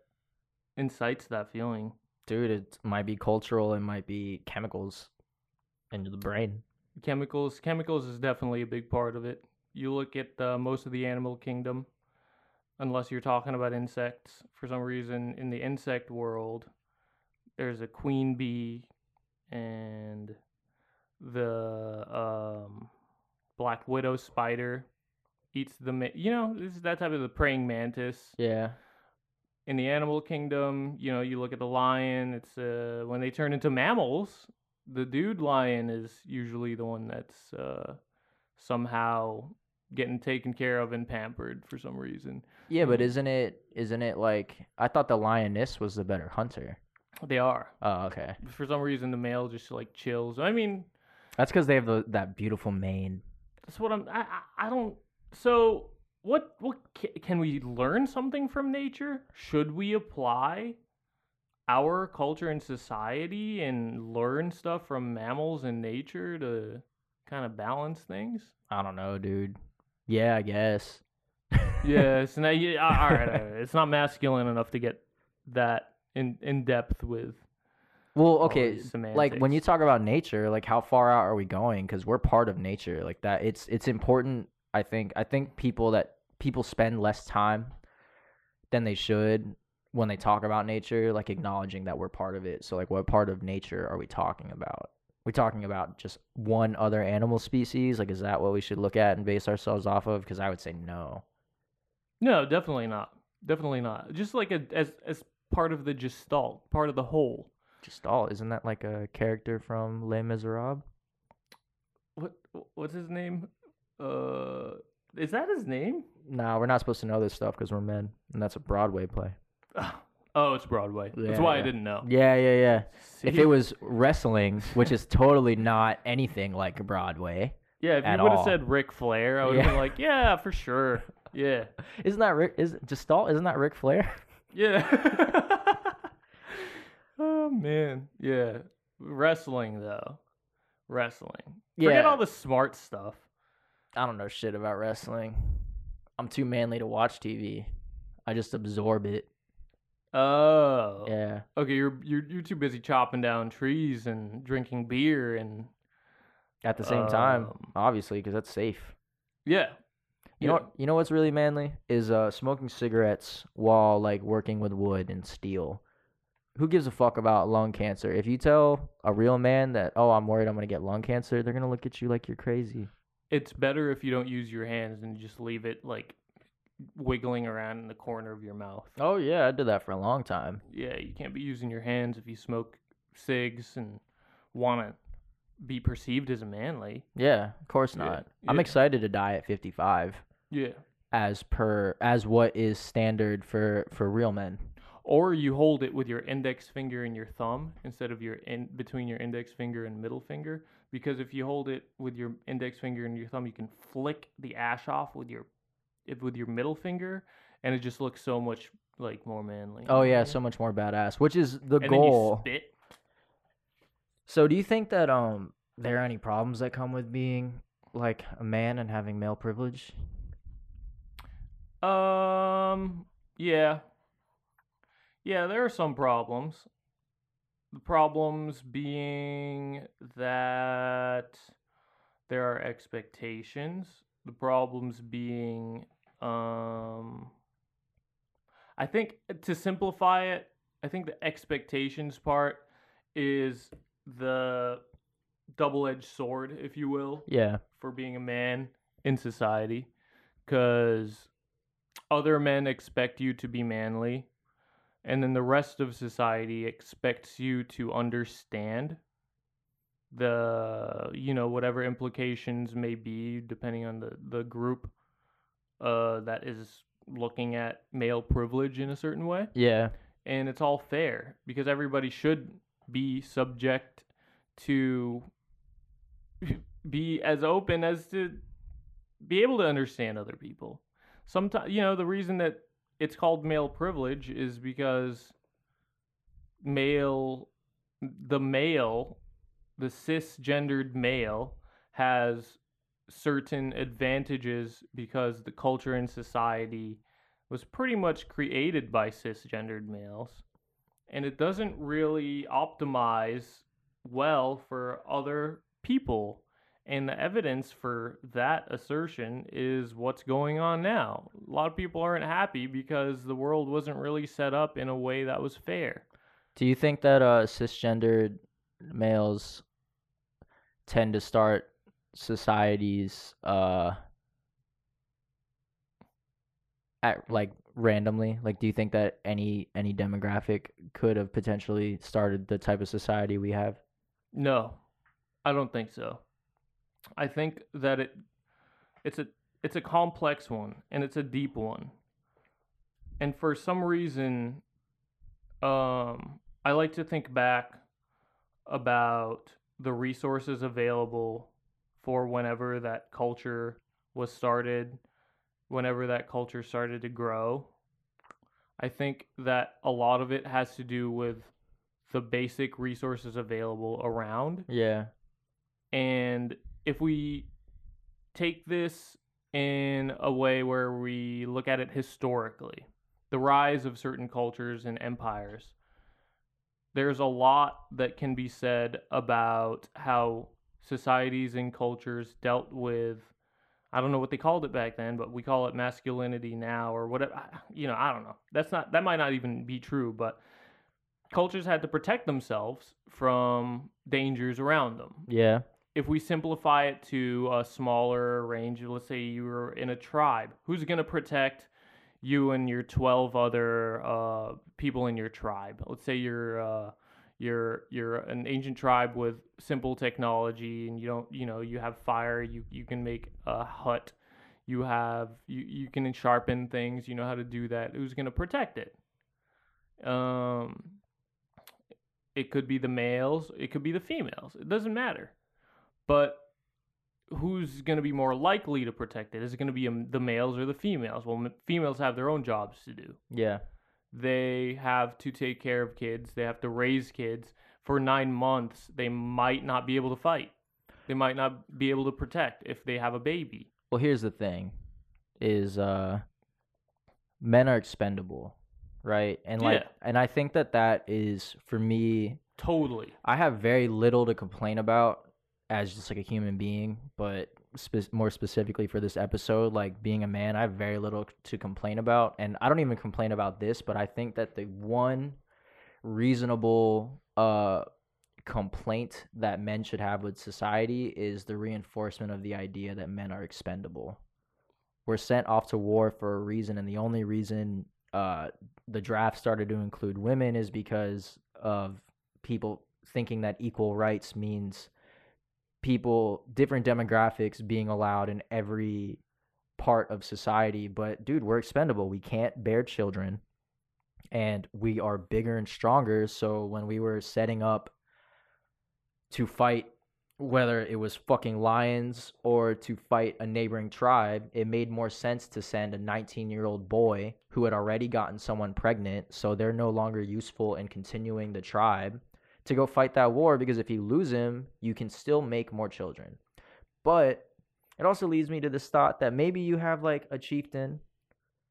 incites that feeling?
dude it might be cultural it might be chemicals in the brain
Chemicals. Chemicals is definitely a big part of it. You look at uh, most of the animal kingdom, unless you're talking about insects. For some reason, in the insect world, there's a queen bee and the um, black widow spider eats the ma- you know this is that type of the praying mantis
yeah
in the animal kingdom, you know, you look at the lion, it's uh when they turn into mammals, the dude lion is usually the one that's uh somehow getting taken care of and pampered for some reason.
yeah but isn't it isn't it like i thought the lioness was the better hunter
They are.
oh okay
For some reason the male just like chills. I mean,
that's because they have the, that beautiful mane
that's what I'm I I, I don't so what what can we learn something from nature? Should we apply our culture and society and learn stuff from mammals and nature to kind of balance things?
i don't know dude yeah i guess
yes. Now, yeah, all right, all right. It's not masculine enough to get that in in depth with.
Well, okay, like when you talk about nature, like how far out are we going? Because we're part of nature, like that. It's it's important. I think I think people that people spend less time than they should when they talk about nature, like acknowledging that we're part of it. So, like, what part of nature are we talking about? We're talking about just one other animal species? Like, is that what we should look at and base ourselves off of? Because I would say no.
No, definitely not. Definitely not. Just like a, as as part of the gestalt, part of the whole.
Just all isn't that like a character from Les Miserables?
What what's his name? Uh, is that his name?
Nah, we're not supposed to know this stuff because we're men, and that's a Broadway play.
Oh, it's Broadway. That's why I
Yeah.
didn't know.
Yeah, yeah, yeah. If
See?
it was wrestling, which is totally not anything like Broadway,
yeah, if you would have
all.
said Ric Flair, I would have
Yeah.
been like, yeah, for sure. Yeah,
isn't that Rick? Is Gestalt? Isn't that Ric Flair?
yeah. oh man, yeah. Wrestling though, wrestling. Forget
Yeah.
all the smart stuff.
I don't know shit about wrestling. I'm too manly to watch TV. I just absorb it.
Oh,
Yeah.
Okay, you're you're you're too busy chopping down trees and drinking beer and
At the same time,
Um,
obviously, because that's safe.
yeah.
You know, what, you know what's really manly is uh smoking cigarettes while like working with wood and steel. Who gives a fuck about lung cancer? If you tell a real man that, oh, I'm worried I'm gonna get lung cancer, they're gonna look at you like you're crazy.
It's better if you don't use your hands and just leave it like wiggling around in the corner of your mouth.
Oh yeah, I did that for a long time.
Yeah, you can't be using your hands if you smoke cigs and want to be perceived as a manly.
Yeah, of course
Yeah,
not. I'm
yeah.
excited to die at 55,
Yeah.
as per as what is standard for for real men.
Or you hold it with your index finger and your thumb instead of your in between your index finger and middle finger. Because if you hold it with your index finger and your thumb, you can flick the ash off with your with your middle finger, and it just looks so much like more manly.
Oh yeah, so much more badass, which is the
and
goal.
then you spit.
So do you think that um there are any problems that come with being like a man and having male privilege?
Um, yeah. Yeah, there are some problems. The problems being that there are expectations. The problems being um I think to simplify it, I think the expectations part is the double-edged sword, if you will,
Yeah.
for being a man in society because other men expect you to be manly and then the rest of society expects you to understand the you know whatever implications may be depending on the the group uh that is looking at male privilege in a certain way
Yeah.
and it's all fair because everybody should be subject to be as open as to be able to understand other people. Sometimes, you know, the reason that it's called male privilege is because male, the male, the cisgendered male has certain advantages because the culture and society was pretty much created by cisgendered males and it doesn't really optimize well for other people and the evidence for that assertion is what's going on now. A lot of people aren't happy because the world wasn't really set up in a way that was fair.
Do you think that uh cisgendered males tend to start societies uh at like randomly? Like do you think that any any demographic could have potentially started the type of society we have?
No, I don't think so. I think that it it's a it's a complex one and it's a deep one. And for some reason um I like to think back about the resources available for whenever that culture was started, whenever that culture started to grow. I think that a lot of it has to do with the basic resources available around
Yeah.
and if we take this in a way where we look at it historically, the rise of certain cultures and empires, there's a lot that can be said about how societies and cultures dealt with. I don't know what they called it back then, but we call it masculinity now or whatever. You know, I don't know. That's not, that might not even be true, but cultures had to protect themselves from dangers around them
Yeah.
if we simplify it to a smaller range, let's say you were in a tribe, who's going to protect you and your 12 other uh, people in your tribe? Let's say you're uh, you're you're an ancient tribe with simple technology and you don't, you know, you have fire, you you can make a hut. You have you you can sharpen things, you know how to do that. Who's going to protect it? Um it could be the males, it could be the females. It doesn't matter but who's going to be more likely to protect it? Is it going to be um, the males or the females? Well, m- females have their own jobs to do.
Yeah.
They have to take care of kids, they have to raise kids. For nine months, they might not be able to fight. They might not be able to protect if they have a baby.
Well, here's the thing is uh men are expendable, right? And like
Yeah.
and I think that that is for me
Totally.
I have very little to complain about as just like a human being, but spe- more specifically for this episode, like being a man, I have very little to complain about, and I don't even complain about this, but I think that the one reasonable uh complaint that men should have with society is the reinforcement of the idea that men are expendable. We're sent off to war for a reason, and the only reason uh, the draft started to include women is because of people thinking that equal rights means people, different demographics being allowed in every part of society. But dude, we're expendable. We can't bear children, and we are bigger and stronger. So when we were setting up to fight whether it was fucking lions or to fight a neighboring tribe, it made more sense to send a 19 year old boy who had already gotten someone pregnant, so they're no longer useful in continuing the tribe, to go fight that war because if you lose him, you can still make more children. But it also leads me to this thought that maybe you have like a chieftain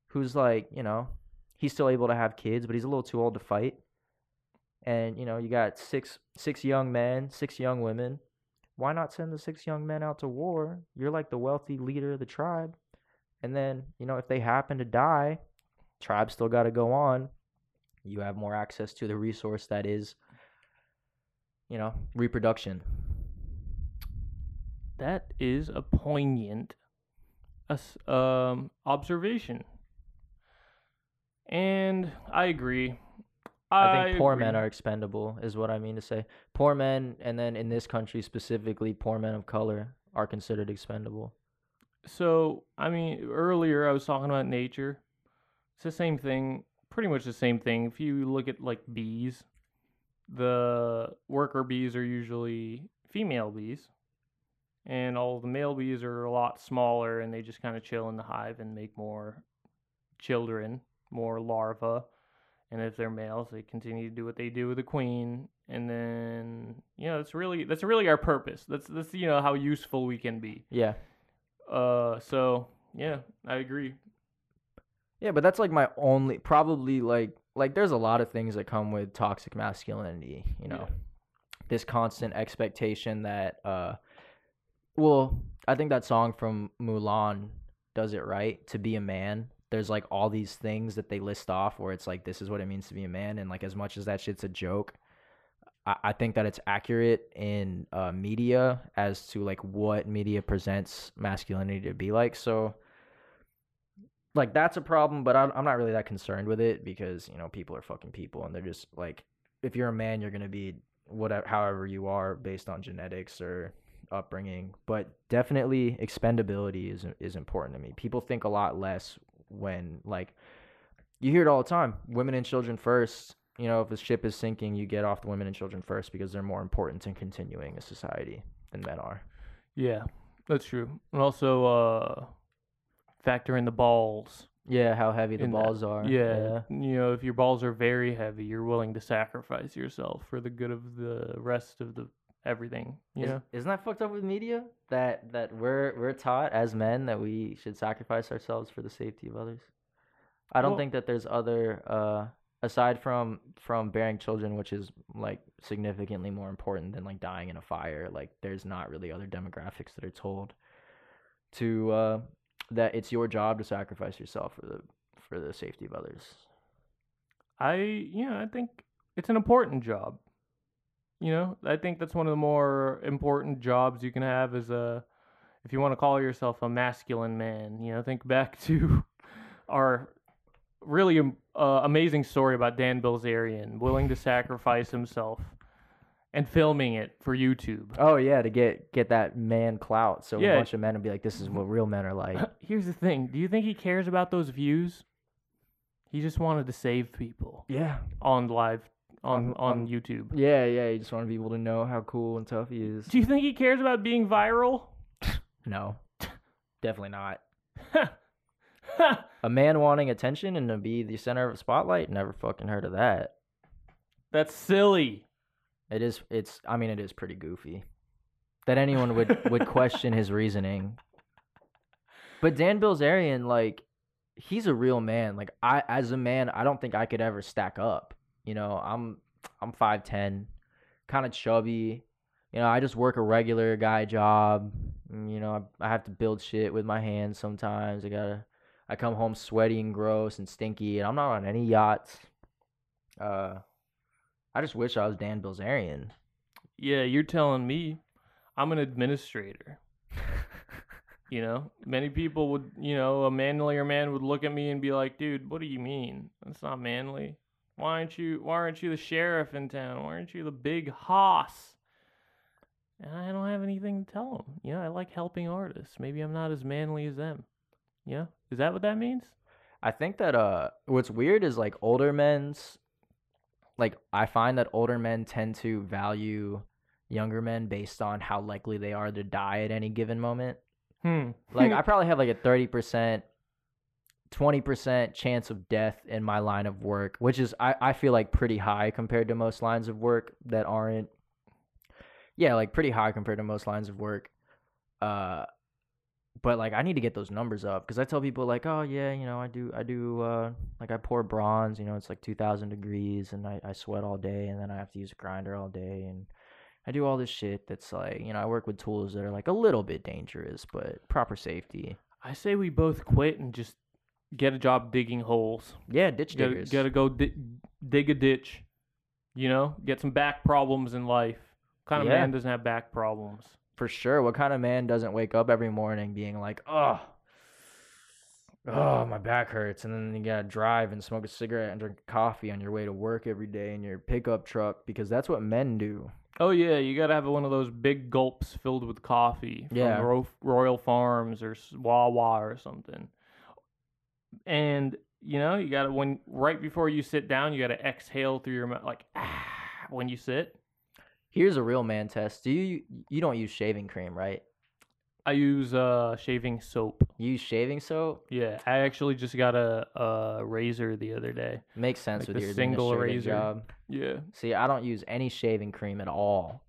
who's like, you know, he's still able to have kids, but he's a little too old to fight. And you know, you got six six young men, six young women why not send the six young men out to war? You're like the wealthy leader of the tribe. And then, you know, if they happen to die, tribe still got to go on. You have more access to the resource that is you know, reproduction.
That is a poignant um, observation. And I agree.
I think poor
agree.
men are expendable, is what I mean to say. Poor men, and then in this country specifically, poor men of color are considered expendable.
So, I mean, earlier I was talking about nature. It's the same thing, pretty much the same thing. If you look at like bees, the worker bees are usually female bees, and all the male bees are a lot smaller and they just kind of chill in the hive and make more children, more larvae. And if they're males, they continue to do what they do with the queen. And then, you know, it's really that's really our purpose. That's that's you know how useful we can be.
Yeah.
Uh, so yeah, I agree.
Yeah, but that's like my only probably like like there's a lot of things that come with toxic masculinity, you know.
Yeah.
This constant expectation that uh well, I think that song from Mulan does it right to be a man. There's like all these things that they list off where it's like this is what it means to be a man and like as much as that shit's a joke, I, I think that it's accurate in uh media as to like what media presents masculinity to be like. So like that's a problem, but I'm I'm not really that concerned with it because you know people are fucking people, and they're just like, if you're a man, you're gonna be whatever, however you are, based on genetics or upbringing. But definitely, expendability is is important to me. People think a lot less when like you hear it all the time, women and children first. You know, if a ship is sinking, you get off the women and children first because they're more important in continuing a society than men are.
Yeah, that's true. And also, uh, factor in the balls.
Yeah, how heavy the
in that.
balls are.
Yeah, you know, if your balls are very heavy, you're willing to sacrifice yourself for the good of the rest of the everything. You
Is-
know,
Isn't that fucked up with media? That that we're we're taught as men that we should sacrifice ourselves for the safety of others. I don't
Well-
think that there's other uh aside from from bearing children, which is like significantly more important than like dying in a fire. Like there's not really other demographics that are told to uh that it's your job to sacrifice yourself for the for the safety of others.
I you know I think it's an important job. You know, I think that's one of the more important jobs you can have as a if you want to call yourself a masculine man. You know, think back to our really um, uh, amazing story about Dan Bilzerian willing to sacrifice himself and filming it for YouTube.
Oh yeah, to get get that man clout, so
Yeah.
a bunch of men would be like, "This is what real men are like."
Here's the thing: Do you think he cares about those views? He just wanted to save people
yeah,
on live on um,
On-
on
on-
YouTube.
Yeah, yeah, you just want people to know how cool and tough he is.
Do you think he cares about being viral?
No, definitely not. A man wanting attention and to be the center of a spotlight, never fucking heard of that.
That's silly.
It is, it's, I mean, it is pretty goofy that anyone would would question his reasoning. But Dan Bilzerian, like, he's a real man. Like, I, as a man, I don't think I could ever stack up. You know, I'm, I'm five ten, kind of chubby. You know, I just work a regular guy job. Mm, You know, I, I have to build shit with my hands sometimes. I gotta, I come home sweaty and gross and stinky, and I'm not on any yachts. Uh, I just wish I was Dan Bilzerian.
Yeah, you're telling me I'm an administrator. You know, many people would, you know, a manlier man would look at me and be like, "Dude, what do you mean? That's not manly. Why aren't you? Why aren't you the sheriff in town? Why aren't you the big hoss?" And I don't have anything to tell them. You know, I like helping artists. Maybe I'm not as manly as them. Yeah, is that what that means?
I think that uh what's weird is like older men's like I find that older men tend to value younger men based on how likely they are to die at any given moment.
Hmm.
Like I probably have like a 30% 20% chance of death in my line of work, which is I I feel like pretty high compared to most lines of work that aren't Yeah, like pretty high compared to most lines of work. Uh but like I need to get those numbers up because I tell people like, oh yeah, you know, I do, I do, uh, like I pour bronze, you know, it's like two thousand degrees, and I, I sweat all day, and then I have to use a grinder all day, and I do all this shit that's like, you know, I work with tools that are like a little bit dangerous, but proper safety.
I say we both quit and just get a job digging holes.
Yeah, ditch
Gotta,
diggers.
gotta go di- dig a ditch. You know, get some back problems in life. What kind of
Yeah.
man doesn't have back problems?
For sure. What kind of man doesn't wake up every morning being like, oh, oh, my back hurts, and then you gotta drive and smoke a cigarette and drink coffee on your way to work every day in your pickup truck because that's what men do.
Oh yeah, you gotta have one of those big gulps filled with coffee from
Yeah.
Ro- Royal Farms or Wawa or something. And you know, you gotta when right before you sit down, you gotta exhale through your mouth like ah when you sit.
Here's a real man test. Do you you don't use shaving cream, right?
I use uh shaving soap.
You use shaving soap?
Yeah, I actually just got a, a razor the other day.
Makes sense
Like
with your
single razor.
job.
Yeah.
See, I don't use any shaving cream at all.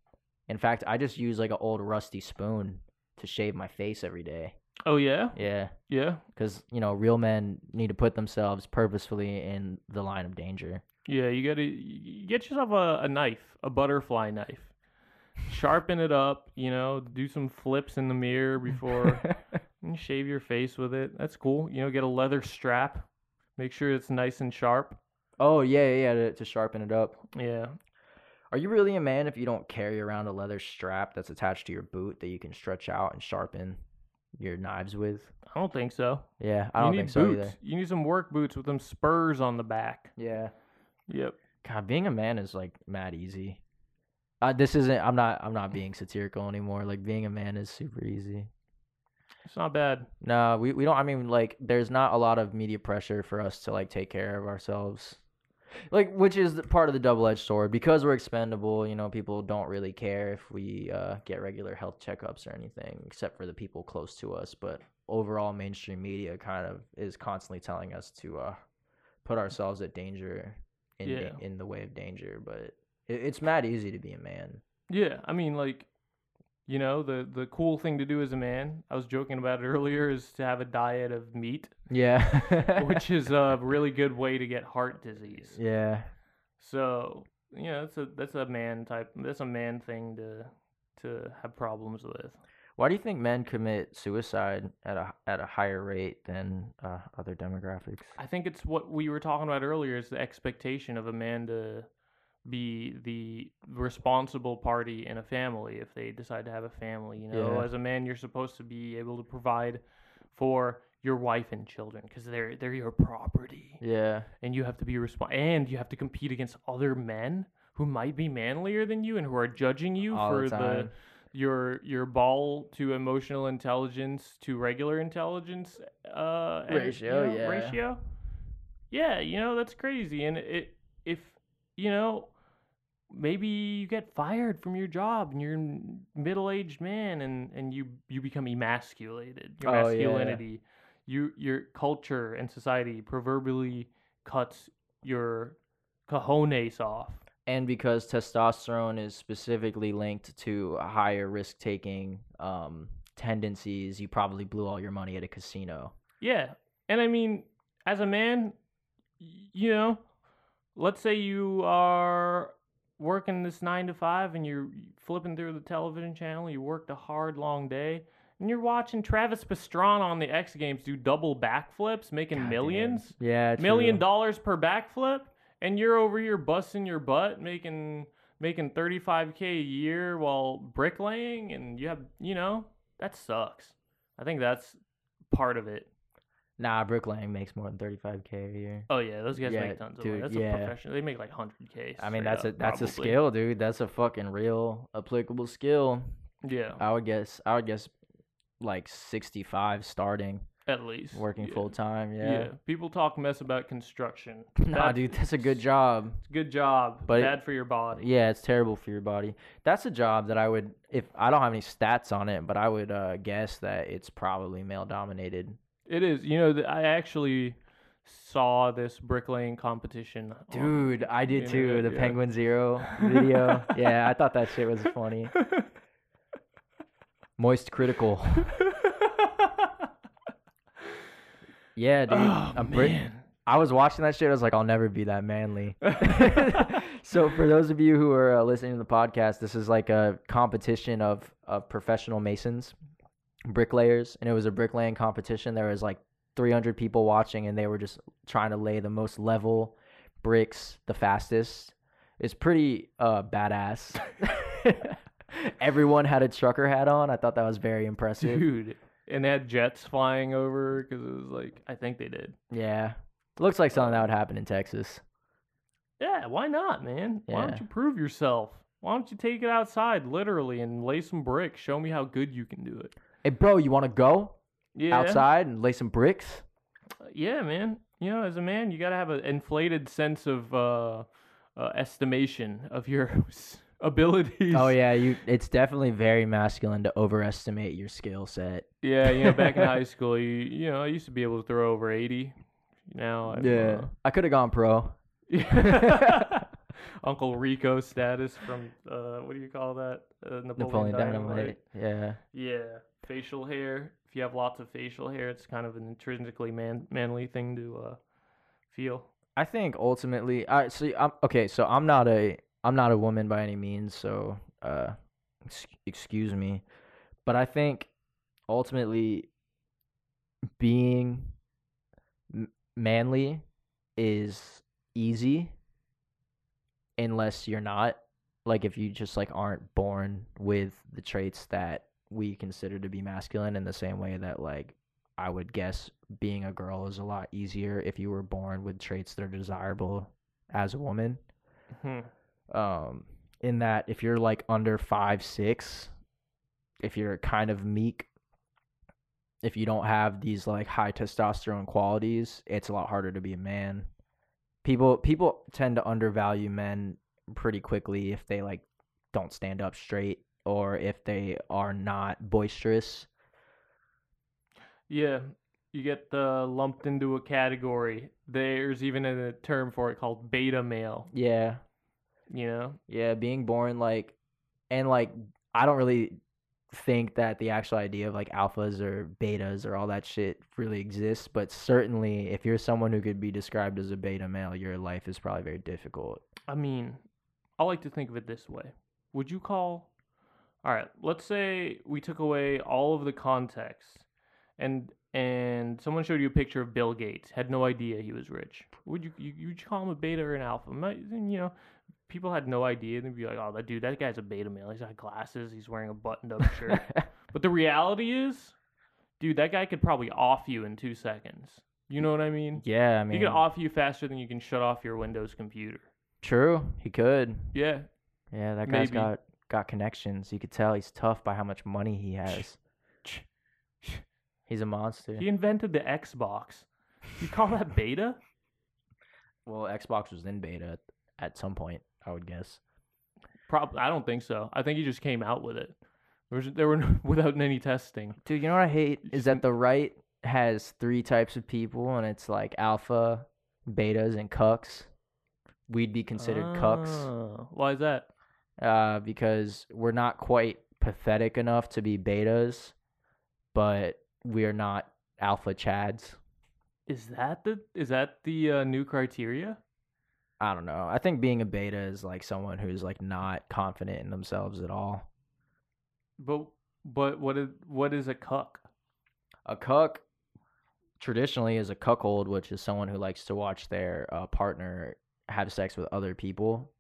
In fact, I just use like an old rusty spoon to shave my face every day.
Oh yeah.
Yeah,
Yeah.
because you know, real men need to put themselves purposefully in the line of danger.
Yeah, you gotta you get yourself a, a knife, a butterfly knife. Sharpen it up, you know, do some flips in the mirror before and shave your face with it. That's cool. You know, get a leather strap. Make sure it's nice and sharp.
oh yeah, yeah, yeah, to, to sharpen it up.
Yeah.
Are you really a man if you don't carry around a leather strap that's attached to your boot that you can stretch out and sharpen your knives with?
I don't think so.
Yeah, I
you
don't
need
think so
boots.
either.
You need some work boots with them spurs on the back.
Yeah.
Yep.
God, being a man is like mad easy. Uh, this isn't. I'm not. I'm not being satirical anymore. Like being a man is super easy.
It's not bad.
No, we we don't. I mean, like, there's not a lot of media pressure for us to like take care of ourselves. Like, which is part of the double-edged sword because we're expendable. You know, people don't really care if we uh, get regular health checkups or anything, except for the people close to us. But overall, mainstream media kind of is constantly telling us to uh, put ourselves at danger in
Yeah.
in the way of danger. But it, it's mad easy to be a man.
Yeah, I mean, like, you know, the the cool thing to do as a man. I was joking about it earlier. Is to have a diet of meat,
Yeah.
which is a really good way to get heart disease.
yeah.
So you know, that's a that's a man type. That's a man thing to to have problems with.
Why do you think men commit suicide at a at a higher rate than uh, other demographics?
I think it's what we were talking about earlier. Is the expectation of a man to be the responsible party in a family if they decide to have a family. You know,
Yeah.
as a man, you're supposed to be able to provide for your wife and children because they're they're your property,
Yeah.
and you have to be respon and you have to compete against other men who might be manlier than you and who are judging you
All
for
the time.
Your your ball to emotional intelligence to regular intelligence uh and, you
Ratio,
know,
yeah.
ratio yeah you know that's crazy and it if you know maybe you get fired from your job and you're a middle-aged man and and you you become emasculated your
Oh, yeah.
masculinity you your culture and society proverbially cuts your cojones off
And because testosterone is specifically linked to higher risk taking um, tendencies, you probably blew all your money at a casino.
Yeah. And I mean, as a man, you know, let's say you are working this nine to five and you're flipping through the television channel, you worked a hard, long day, and you're watching Travis Pastrana on the X Games do double backflips, making
Goddamn.
millions,
Yeah.
million
true.
dollars per backflip, and you're over here busting your butt making making 35k a year while bricklaying and you have you know that sucks i think that's part of it
Nah, bricklaying makes more than 35k a year.
Oh yeah, those guys
Yeah,
make tons of money. That's
yeah.
a professional. They make like hundred k.
I mean, that's a that's a skill, dude. That's a fucking real applicable skill.
Yeah,
I would guess. I would guess like 65 starting,
at least
working
yeah.
full time.
Yeah.
Yeah.
People talk mess about construction.
Nah,
Bad-
dude, that's a good job.
It's a good job,
But it-
bad for your body.
Yeah, it's terrible for your body. That's a job that I would, if I don't have any stats on it, but I would uh, guess that it's probably male dominated.
It is. You know, I actually saw this bricklaying competition. on-
Dude, I did too. The
yeah.
Penguin Zero video. yeah, I thought that shit was funny. Moist critical. Yeah, dude.
oh
I'm
man.
I was watching that shit. I was like, I'll never be that manly. so for those of you who are uh, listening to the podcast, this is like a competition of of professional masons, bricklayers, and it was a bricklaying competition. There was like 300 people watching, and they were just trying to lay the most level bricks the fastest. It's pretty uh badass. everyone had a trucker hat on. I thought that was very impressive.
Dude. And they had jets flying over because it was like, I think they did.
Yeah. Looks like something that would happen in Texas.
Yeah, why not, man? Why
Yeah.
don't you prove yourself? Why don't you take it outside, literally, and lay some bricks? Show me how good you can do it.
Hey, bro, you want to go
Yeah.
outside and lay some bricks?
Yeah, man. You know, as a man, you gotta have an inflated sense of uh, uh, estimation of your abilities.
Oh yeah, you. It's definitely very masculine to overestimate your skill set.
Yeah, you know, back in high school, you you know, I used to be able to throw over eighty. Now, I'm, uh,
I could have gone pro.
Uncle Rico status from uh, what do you call that? Uh, Napoleon,
Napoleon
Dynamite.
Dynamite. Yeah.
Yeah, facial hair. If you have lots of facial hair, it's kind of an intrinsically man manly thing to uh, feel.
I think ultimately, I see. I'm okay. So I'm not a I'm not a woman by any means. So uh, ex- excuse me, but I think ultimately being m- manly is easy unless you're not like if you just like aren't born with the traits that we consider to be masculine in the same way that like I would guess being a girl is a lot easier if you were born with traits that are desirable as a woman.
Hmm.
Um, in that if you're like under five six, if you're kind of meek, if you don't have these like high testosterone qualities, it's a lot harder to be a man. People people tend to undervalue men pretty quickly if they like don't stand up straight or if they are not boisterous.
Yeah, you get the lumped into a category. There's even a term for it called beta male.
Yeah,
You know,
Yeah, being born like and like I don't really think that the actual idea of like alphas or betas or all that shit really exists, but certainly if you're someone who could be described as a beta male, your life is probably very difficult.
I mean, I like to think of it this way. Would you call All right, let's say we took away all of the context and and someone showed you a picture of Bill Gates, had no idea he was rich. Would you you you call him a beta or an alpha? You know, people had no idea. They'd be like, "Oh, that dude, that guy's a beta male. He's got glasses. He's wearing a buttoned-up shirt." but the reality is, dude, that guy could probably off you in two seconds. You know what I mean?
yeah, I mean,
he could off you faster than you can shut off your Windows computer.
true, he could.
Yeah,
Yeah, that guy's
Maybe.
got got connections. You could tell he's tough by how much money he has. He's a monster.
he invented the Xbox. You call that beta?
Well, Xbox was in beta at some point, I would guess.
Probably, I don't think so. I think he just came out with it. There was there were no, without any testing.
Dude, you know what I hate is that the right has three types of people, and it's like alpha, betas, and cucks. We'd be considered cucks
Ah, Why is that?
uh, because we're not quite pathetic enough to be betas, but we're not alpha chads.
Is that the is that the uh, new criteria?
I don't know. I think being a beta is like someone who's like not confident in themselves at all.
But but what is what is a cuck?
A cuck traditionally is a cuckold, which is someone who likes to watch their uh, partner have sex with other people,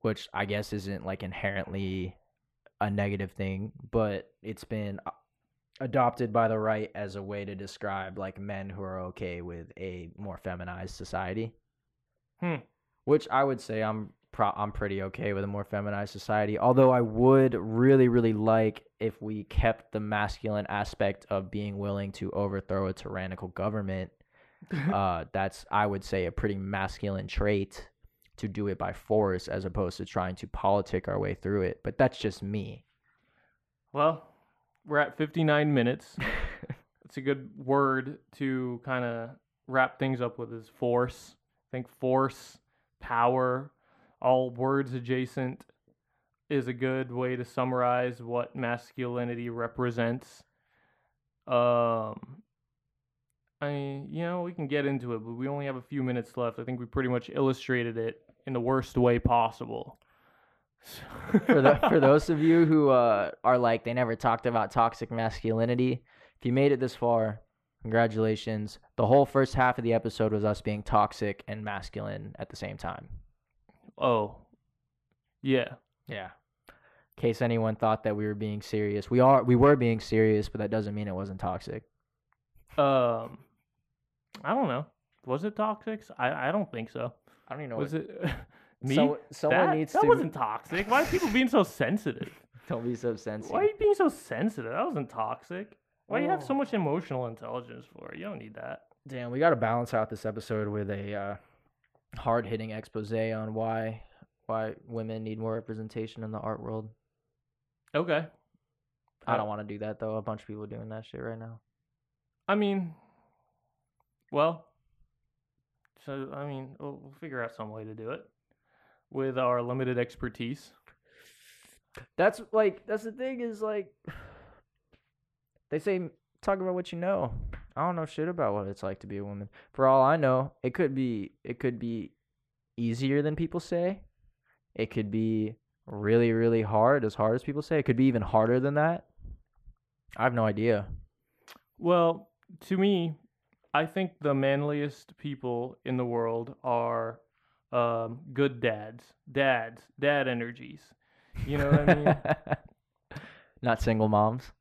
which I guess isn't like inherently a negative thing, but it's been uh, adopted by the right as a way to describe like men who are okay with a more feminized society.
Hmm.
Which I would say I'm pro- I'm pretty okay with a more feminized society. Although I would really really like if we kept the masculine aspect of being willing to overthrow a tyrannical government. uh, that's I would say a pretty masculine trait to do it by force as opposed to trying to politic our way through it. But that's just me.
well, we're at 59 minutes. It's a good word to kind of wrap things up with is force. I think force, power, all words adjacent is a good way to summarize what masculinity represents. Um I mean, you know, we can get into it, but we only have a few minutes left. I think we pretty much illustrated it in the worst way possible.
for the, for those of you who uh, are like they never talked about toxic masculinity, if you made it this far, congratulations. The whole first half of the episode was us being toxic and masculine at the same time.
oh. Yeah.
Yeah. In case anyone thought that we were being serious, we are. We were being serious, but that doesn't mean it wasn't toxic.
Um, I don't know. Was it toxic? I I don't think so.
I don't even know.
Was
what,
it me?
So, someone
that,
needs
that
to.
wasn't toxic. Why are people being so sensitive?
Don't be so sensitive.
Why are you being so sensitive? That wasn't toxic. Why do you have so
Oh.
much emotional intelligence for? It? You don't need that.
Damn, we got to balance out this episode with a uh, hard-hitting expose on why why women need more representation in the art world.
Okay.
I
Uh,
don't want to do that though. A bunch of people doing that shit right now.
I mean, well, so I mean, we'll, we'll figure out some way to do it with our limited expertise.
That's like that's the thing is like they say talk about what you know. I don't know shit about what it's like to be a woman. For all I know, it could be it could be easier than people say. It could be really really hard, as hard as people say. It could be even harder than that. I have no idea.
Well, to me, I think the manliest people in the world are um, good dads, dads, dad energies. You know what I mean?
Not single moms.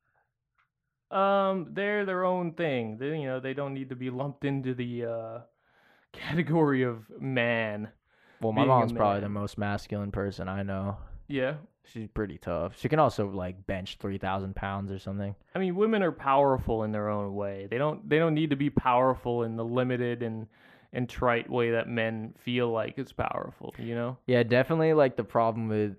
Um, they're their own thing. They, you know, they don't need to be lumped into the uh, category of man.
Well, my mom's probably the most masculine person I know.
Yeah,
She's pretty tough. She can also like bench three thousand pounds or something.
I mean, women are powerful in their own way. They don't they don't need to be powerful in the limited and and trite way that men feel like it's powerful. You know?
Yeah, definitely. Like the problem with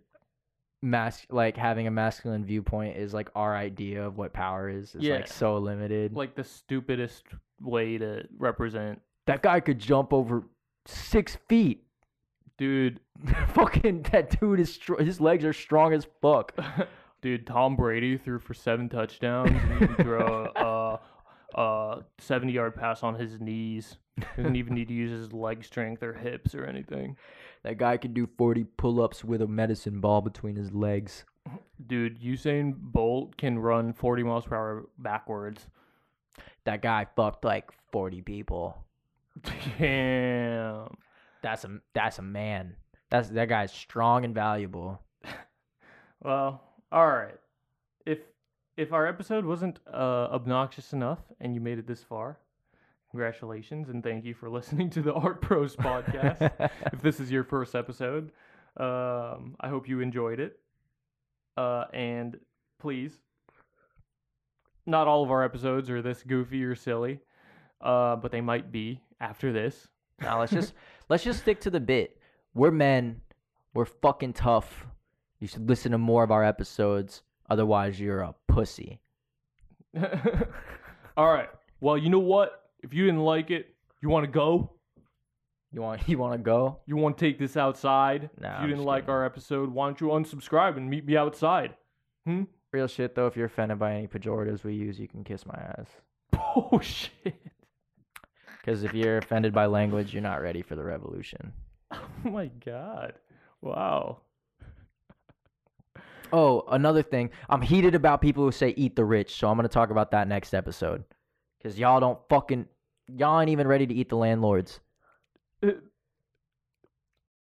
mas like having a masculine viewpoint is like our idea of what power is is
Yeah.
like so limited.
Like the stupidest way to represent,
that guy could jump over six feet.
dude.
Fucking that dude is str- his legs are strong as fuck.
Dude, Tom Brady threw for seven touchdowns. and he can throw a, a, a seventy-yard pass on his knees. didn't even need to use his leg strength or hips or anything.
That guy can do forty pull-ups with a medicine ball between his legs.
Dude, Usain Bolt can run forty miles per hour backwards.
That guy fucked like forty people.
Damn.
That's a that's a man. That's that guy's strong and valuable.
Well, all right. If if our episode wasn't uh, obnoxious enough and you made it this far, congratulations and thank you for listening to the Art Pros podcast. if this is your first episode, um, I hope you enjoyed it. Uh, and please, not all of our episodes are this goofy or silly, uh, but they might be after this.
Now let's just let's just stick to the bit. We're men. We're fucking tough. You should listen to more of our episodes. Otherwise, you're a pussy.
all right. Well, you know what? If you didn't like it, you want to go?
You want you want to go?
You want to take this outside?
Nah,
if
I'm
you didn't like
kidding.
our episode, why don't you unsubscribe and meet me outside? Hmm?
Real shit though. If you're offended by any pejoratives we use, you can kiss my ass.
Oh shit!
Because if you're offended by language, you're not ready for the revolution.
Oh my god! Wow.
Oh, another thing. I'm heated about people who say eat the rich, so I'm gonna talk about that next episode. Cause y'all don't fucking y'all ain't even ready to eat the landlords.
Uh,